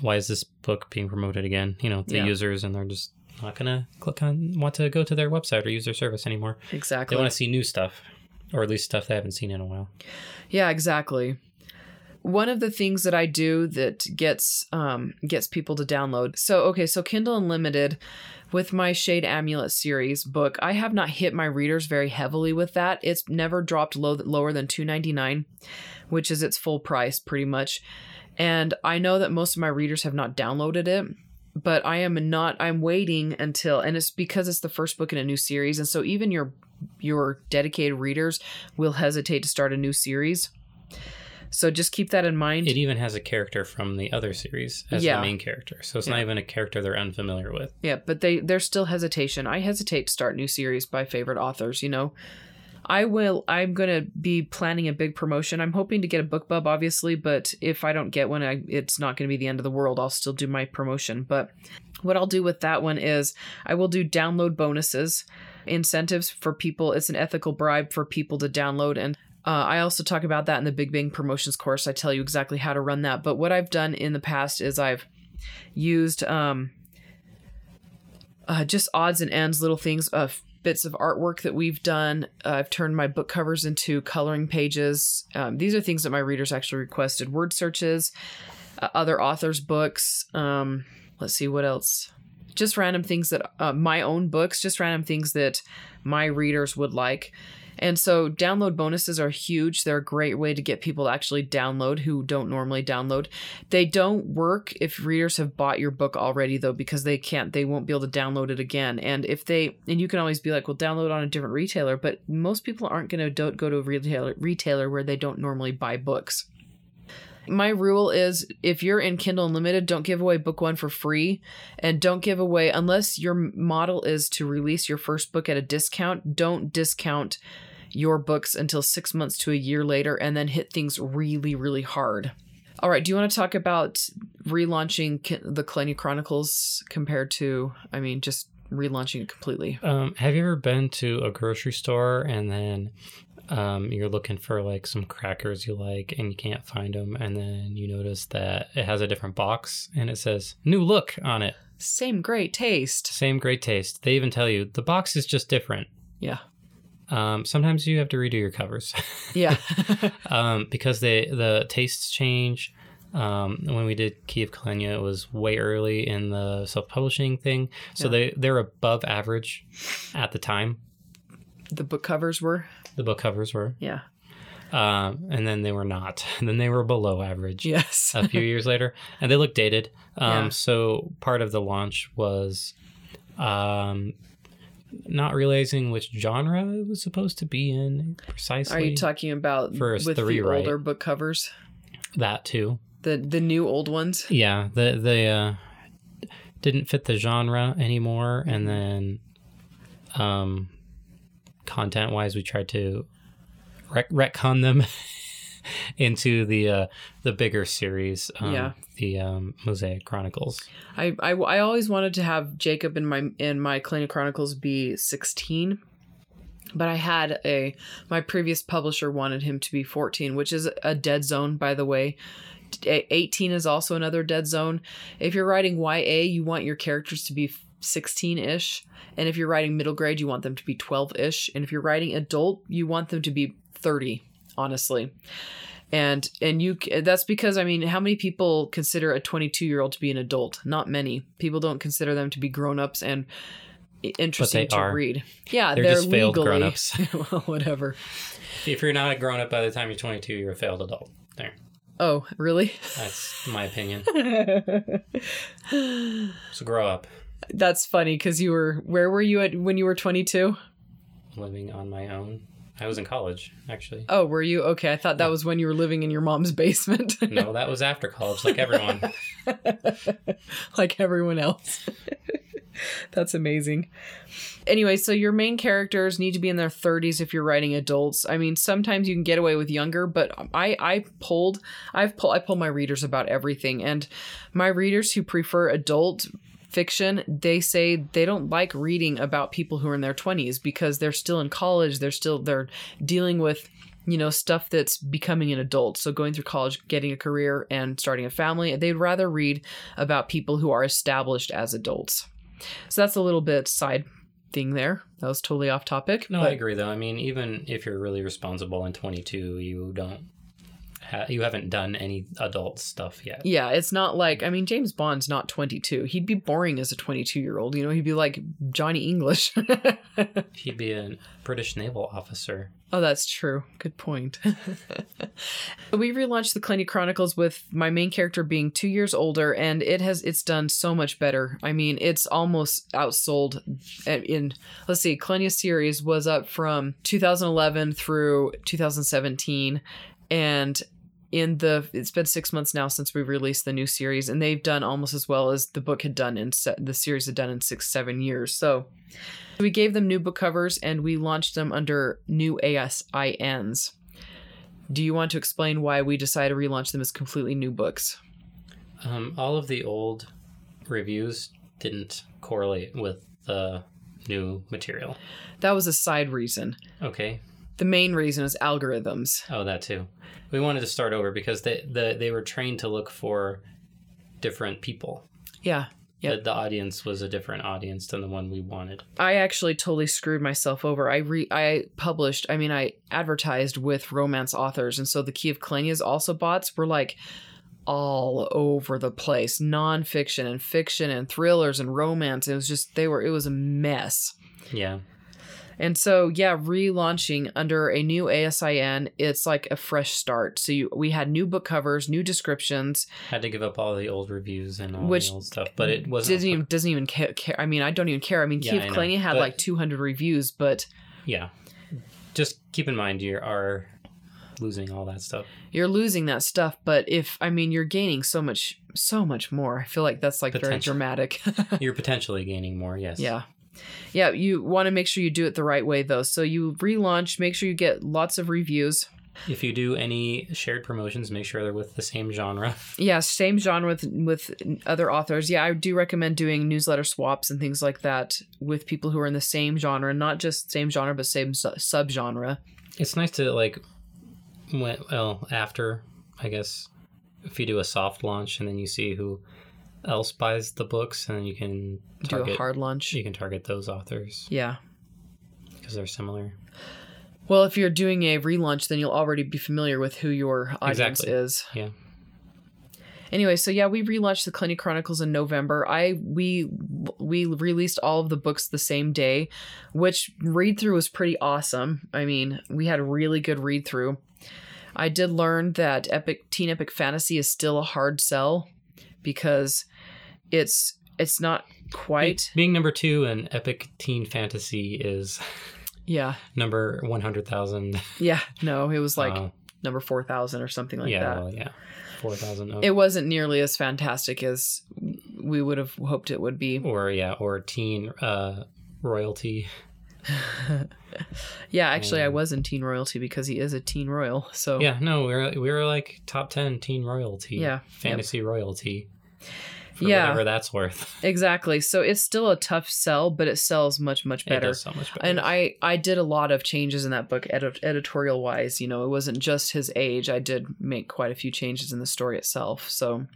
"Why is this book being promoted again?" You know, the Yeah. users, and they're just not gonna click on want to go to their website or use their service anymore. Exactly. They want to see new stuff, or at least stuff they haven't seen in a while. Yeah, exactly. One of the things that I do that gets um, gets people to download. So okay, so Kindle Unlimited with my Shade Amulet series book, I have not hit my readers very heavily with that. It's never dropped low, lower than two ninety nine, which is its full price pretty much. And I know that most of my readers have not downloaded it, but I am not. I'm waiting until, and it's because it's the first book in a new series, and so even your your dedicated readers will hesitate to start a new series. So just keep that in mind. It even has a character from the other series as Yeah. the main character, so it's not even a character they're unfamiliar with. Yeah, but they there's still hesitation. I hesitate to start new series by favorite authors, you know. I will I'm going to be planning a big promotion. I'm hoping to get a BookBub obviously, but if I don't get one, I, it's not going to be the end of the world. I'll still do my promotion, but what I'll do with that one is I will do download bonuses, incentives for people. It's an ethical bribe for people to download and uh, I also talk about that in the Big Bang promotions course. I tell you exactly how to run that. But what I've done in the past is I've used um, uh, just odds and ends, little things, uh, bits of artwork that we've done. Uh, I've turned my book covers into coloring pages. Um, these are things that my readers actually requested. Word searches, uh, other authors' books. Um, let's see what else. Just random things that uh, my own books, just random things that my readers would like. And so download bonuses are huge. They're a great way to get people to actually download who don't normally download. They don't work if readers have bought your book already though because they can't they won't be able to download it again. And if they and you can always be like, "Well, download on a different retailer," but most people aren't going to go to a retailer retailer where they don't normally buy books. My rule is if you're in Kindle Unlimited, don't give away book one for free. And don't give away, unless your model is to release your first book at a discount, don't discount your books until six months to a year later and then hit things really, really hard. All right, do you want to talk about relaunching the Kilenya Chronicles compared to, I mean, just relaunching it completely? Um, have you ever been to a grocery store and then um, you're looking for like some crackers you like and you can't find them, and then you notice that it has a different box and it says "new look" on it, Same great taste. same great taste. They even tell you the box is just different. Yeah. Um, sometimes you have to redo your covers Yeah. um, because they the tastes change. Um, when we did Key of Kilenya, it was way early in the self-publishing thing, so Yeah. they they're above average at the time. the book covers were. The book covers were. Yeah. um, and then they were not. And then they were below average Yes. a few years later, and they looked dated. Um, Yeah. So part of the launch was um, not realizing which genre it was supposed to be in precisely. Are you talking about First, with the older book covers? that too? The the new old ones? Yeah, the the uh, didn't fit the genre anymore, and then um, content wise, we tried to rec- retcon them into the uh, the bigger series. Um, Yeah. the um, Mosaic Chronicles. I, I I always wanted to have Jacob in my in my Kilenya Chronicles be 16. But I had a my previous publisher wanted him to be 14, which is a dead zone by the way. 18 is also another dead zone. If you're writing YA, you want your characters to be 16-ish, and if you're writing middle grade, you want them to be 12-ish, and if you're writing adult, you want them to be 30, honestly and and you that's because i mean how many people consider a 22 year old to be an adult not many people don't consider them to be grown-ups and interesting to are. read yeah They're they're, just failed grown-ups. well, whatever If you're not a grown up by the time you're 22, you're a failed adult. There, oh really that's my opinion. So grow up. That's funny because you were where were you at when you were 22 Living on my own. I was in college, actually. Oh, were you? Okay, I thought that was when you were living in your mom's basement. No, that was after college, like everyone. like everyone else. That's amazing. Anyway, so your main characters need to be in their 30s if you're writing adults. I mean, sometimes you can get away with younger, but I I pulled I've pulled I pull my readers about everything and my readers who prefer adult fiction, they say they don't like reading about people who are in their 20s because they're still in college, they're still they're dealing with you know stuff that's becoming an adult so going through college getting a career and starting a family they'd rather read about people who are established as adults so that's a little bit side thing there. That was totally off topic. No, but- I agree though. I mean, even if you're really responsible in 22, you don't ha- you haven't done any adult stuff yet. Yeah, it's not like I mean James Bond's not 22. He'd be boring as a 22 year old. You know, he'd be like Johnny English. He'd be a British naval officer. oh, that's true. Good point. we relaunched the Kilenya Chronicles with my main character being two years older, and it has it's done so much better. I mean, it's almost outsold. Eh, in let's see, Kilenya series was up from 2011 through 2017, and in the it's been six months now since we released the new series and they've done almost as well as the book had done in se- the series had done in six seven years so we gave them new book covers and we launched them under new asins do you want to explain why we decided to relaunch them as completely new books Um, all of the old reviews didn't correlate with the new material. that was a side reason Okay. The main reason is algorithms Oh, that too. We wanted to start over because they the, they were trained to look for different people. yeah Yep. The, the audience was a different audience than the one we wanted. I actually totally screwed myself over. I re I published, I mean, I advertised with romance authors, and so the Key of Kilenya's also boughts were like all over the place, nonfiction and fiction and thrillers and romance. It was just they were it was a mess. Yeah. And so yeah, relaunching under a new ASIN, it's like a fresh start. So you, we had new book covers, new descriptions, Had to give up all the old reviews and all Which the old stuff, but it wasn't. doesn't even doesn't even care, care. I mean, I don't even care. I mean, Yeah, I of had But- like 200 reviews, but Yeah. Just keep in mind you are losing all that stuff. you're losing that stuff but if i mean you're gaining so much so much more i feel like that's like very dramatic You're potentially gaining more, yes. yeah yeah you want to make sure you do it the right way though. So you relaunch make sure you get lots of reviews. If you do any shared promotions, make sure they're with the same genre. yeah same genre with with other authors. Yeah i do recommend doing newsletter swaps and things like that with people who are in the same genre not just same genre but same su- subgenre. It's nice to like when well, after, I guess, if you do a soft launch and then you see who else buys the books and you can do a hard launch you can target those authors yeah because they're similar. well if you're doing a relaunch then you'll already be familiar with who your audience Exactly. is Yeah. Anyway, so yeah, we relaunched the Kilenya Chronicles in November. I we we released all of the books the same day, which read through was pretty awesome. I mean, we had a really good read through. I did learn that epic teen epic fantasy is still a hard sell because it's it's not quite Being number two in epic teen fantasy is yeah number one hundred thousand. yeah no it was like uh, number four thousand or something like yeah, that. well, yeah, four thousand. It wasn't nearly as fantastic as we would have hoped it would be. or yeah, or teen uh, royalty. Yeah, actually, I Um, was in Teen Royalty because he is a teen royal. So Yeah, no, we were we were like top ten teen royalty. Yeah, fantasy royalty. For Yeah. whatever that's worth. exactly. So it's still a tough sell, but it sells much much It better. does so much better. And I I did a lot of changes in that book edit- editorial wise. You know, it wasn't just his age. I did make quite a few changes in the story itself. So.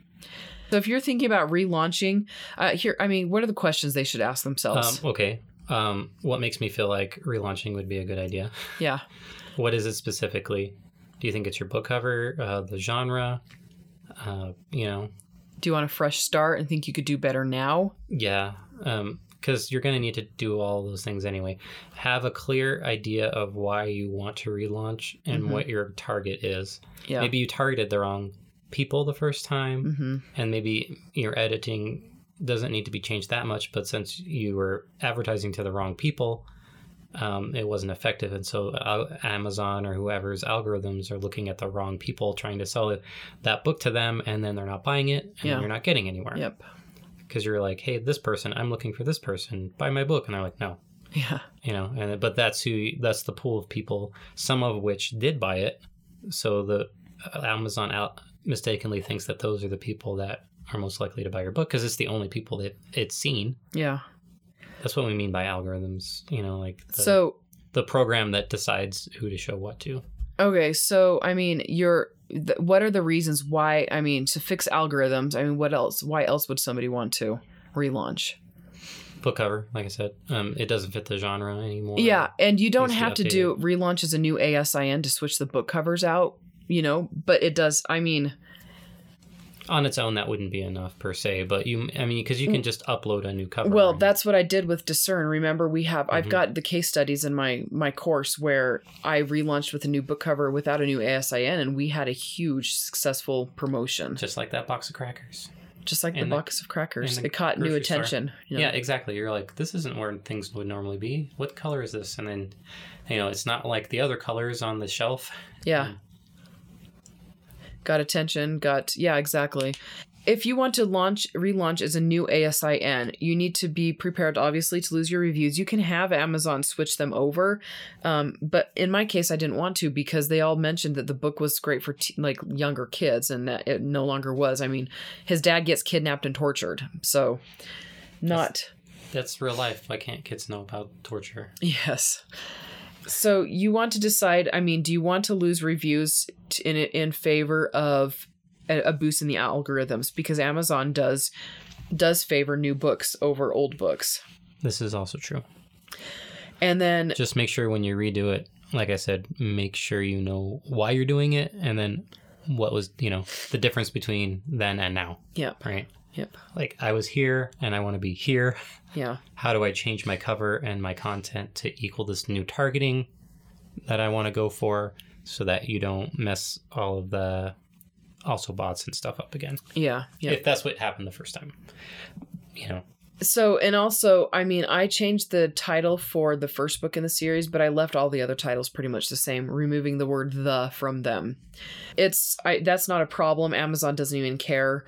So if you're thinking about relaunching, uh, here, I mean, what are the questions they should ask themselves? um, okay. Um, what makes me feel like relaunching would be a good idea? yeah, What is it specifically? Do you think it's your book cover, uh, the genre? Uh, you know, do you want a fresh start and think you could do better now? yeah, because you're going to need to do all those things anyway. Have a clear idea of why you want to relaunch and Mhm. what your target is. Yeah. Maybe you targeted the wrong people the first time, Mm-hmm. and maybe your editing doesn't need to be changed that much. But since you were advertising to the wrong people, um, it wasn't effective, and so uh, Amazon or whoever's algorithms are looking at the wrong people trying to sell it, that book to them, and then they're not buying it, and Yeah. you're not getting anywhere. Yep. Because you're like, hey, this person, I'm looking for this person, buy my book, and they're like, no, Yeah. you know, and but that's who that's the pool of people, some of which did buy it, so the uh, Amazon out mistakenly thinks that those are the people that are most likely to buy your book because it's the only people that it's seen. Yeah. That's what we mean by algorithms, you know, like the, So the program that decides who to show what to. Okay, so I mean, you're. Th- what are the reasons why? I mean, to fix algorithms. I mean, what else? Why else would somebody want to relaunch? Book cover, like I said, um, it doesn't fit the genre anymore. Yeah, and you don't needs to be have to do relaunch as a new ASIN to switch the book covers out. You know, but it does. I mean, on its own that wouldn't be enough per se, but you, I mean, because you can just upload a new cover. well, right? that's what I did with Discern. Remember, we have. I've Mhm. got the case studies in my my course where I relaunched with a new book cover without a new ASIN, and we had a huge successful promotion, just like that box of crackers. just like the the- box of crackers. It caught new attention. you know? Yeah, exactly. You're like, this isn't where things would normally be. What color is this? And then, you know, it's not like the other colors on the shelf. Yeah. Got attention, got yeah, exactly. If you want to launch relaunch as a new ASIN, you need to be prepared obviously to lose your reviews. You can have Amazon switch them over. Um, but in my case I didn't want to because they all mentioned that the book was great for t- like younger kids and that it no longer was. I mean, his dad gets kidnapped and tortured. So not That's real life. Why can't kids know about torture? Yes. So you want to decide. I mean, do you want to lose reviews in in favor of a, a boost in the algorithms? Because Amazon does does favor new books over old books. This is also true. And then Just make sure when you redo it, like I said, make sure you know why you're doing it and then what was, you know, the difference between then and now, yep, right? Yep, Like I was here and I want to be here. yeah, How do I change my cover and my content to equal this new targeting that I want to go for so that you don't mess all of the also boughts and stuff up again? yeah, yeah. If that's what happened the first time. You know, So, and also, I mean, I changed the title for the first book in the series, but I left all the other titles pretty much the same, removing the word the from them. It's I that's not a problem. Amazon doesn't even care.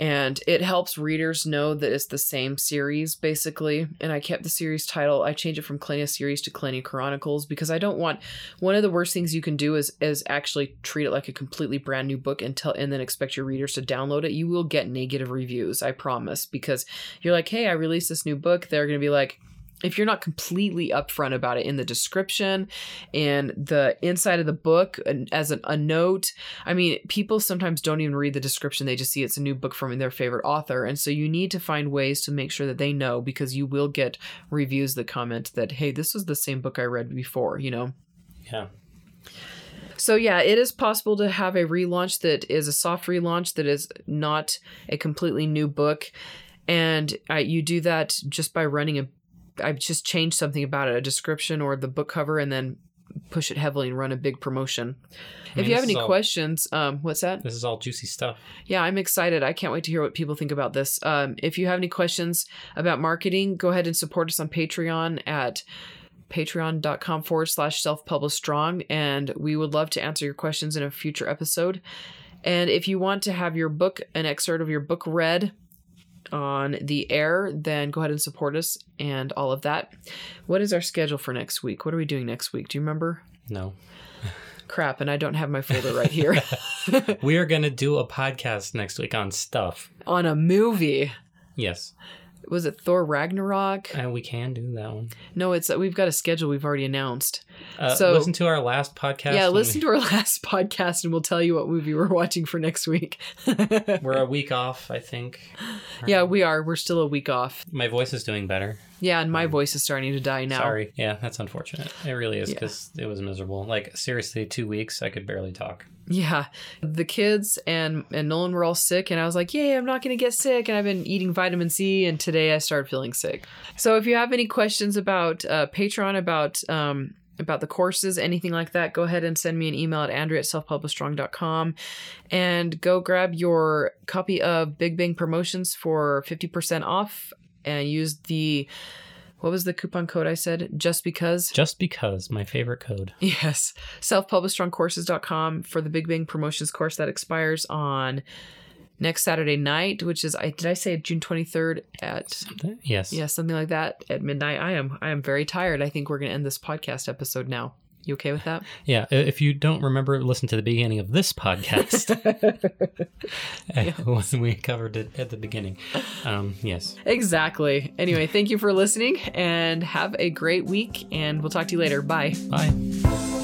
And it helps readers know that it's the same series, basically. And I kept the series title. I changed it from Kilenya series to Kilenya Chronicles because I don't want one of the worst things you can do is is actually treat it like a completely brand new book and tell and then expect your readers to download it. You will get negative reviews, I promise, because you're like, hey, I released this new book. They're going to be like, if you're not completely upfront about it in the description and the inside of the book as an, a note, I mean, people sometimes don't even read the description. They just see it's a new book from their favorite author. And so you need to find ways to make sure that they know because you will get reviews that comment that, hey, this was the same book I read before, you know? yeah. So yeah, it is possible to have a relaunch that is a soft relaunch that is not a completely new book, and uh, you do that just by running a. I just changed something about it, a description or the book cover, and then push it heavily and run a big promotion. I mean, if you have any all- questions, um, what's that? This is all juicy stuff. Yeah, I'm excited. I can't wait to hear what people think about this. Um, if you have any questions about marketing, go ahead and support us on Patreon at patreon.com forward slash self publish strong. And we would love to answer your questions in a future episode. And if you want to have your book, an excerpt of your book read on the air, then go ahead and support us and all of that. What is our schedule for next week? What are we doing next week? Do you remember? No. Crap, and I don't have my folder right here. we are going to do a podcast next week on stuff. on a movie. Yes. Was it Thor Ragnarok? And we can do that one. No, it's uh, we've got a schedule we've already announced. Uh, So- listen to our last podcast. yeah, listen to our last podcast and we'll tell you what movie we're watching for next week. We're a week off, I think. yeah, um, we are. We're still a week off. My voice is doing better. Yeah, and my voice is starting to die now. Sorry. Yeah, that's unfortunate. It really is Yeah. because it was miserable. Like, seriously, two weeks, I could barely talk. Yeah, the kids and and Nolan were all sick, and I was like, "Yay, I'm not going to get sick." And I've been eating vitamin C, and today I started feeling sick. So if you have any questions about uh, Patreon, about um, about the courses, anything like that, go ahead and send me an email at andrea at selfpublishstrong.com and go grab your copy of Big Bang Promotions for 50% off and use the what was the coupon code I said? Just because? Just because, my favorite code. Yes. selfpublishstrongcourses.com for the Big Bang Promotions course that expires on next Saturday night, which is I did I say June 23rd at Something? Yes. yeah, something like that at midnight. I am I am very tired. I think we're going to end this podcast episode now. You okay with that? Yeah. If you don't remember, listen to the beginning of this podcast when we covered it at the beginning. Um, yes. exactly. Anyway, thank you for listening and have a great week and we'll talk to you later. Bye. Bye.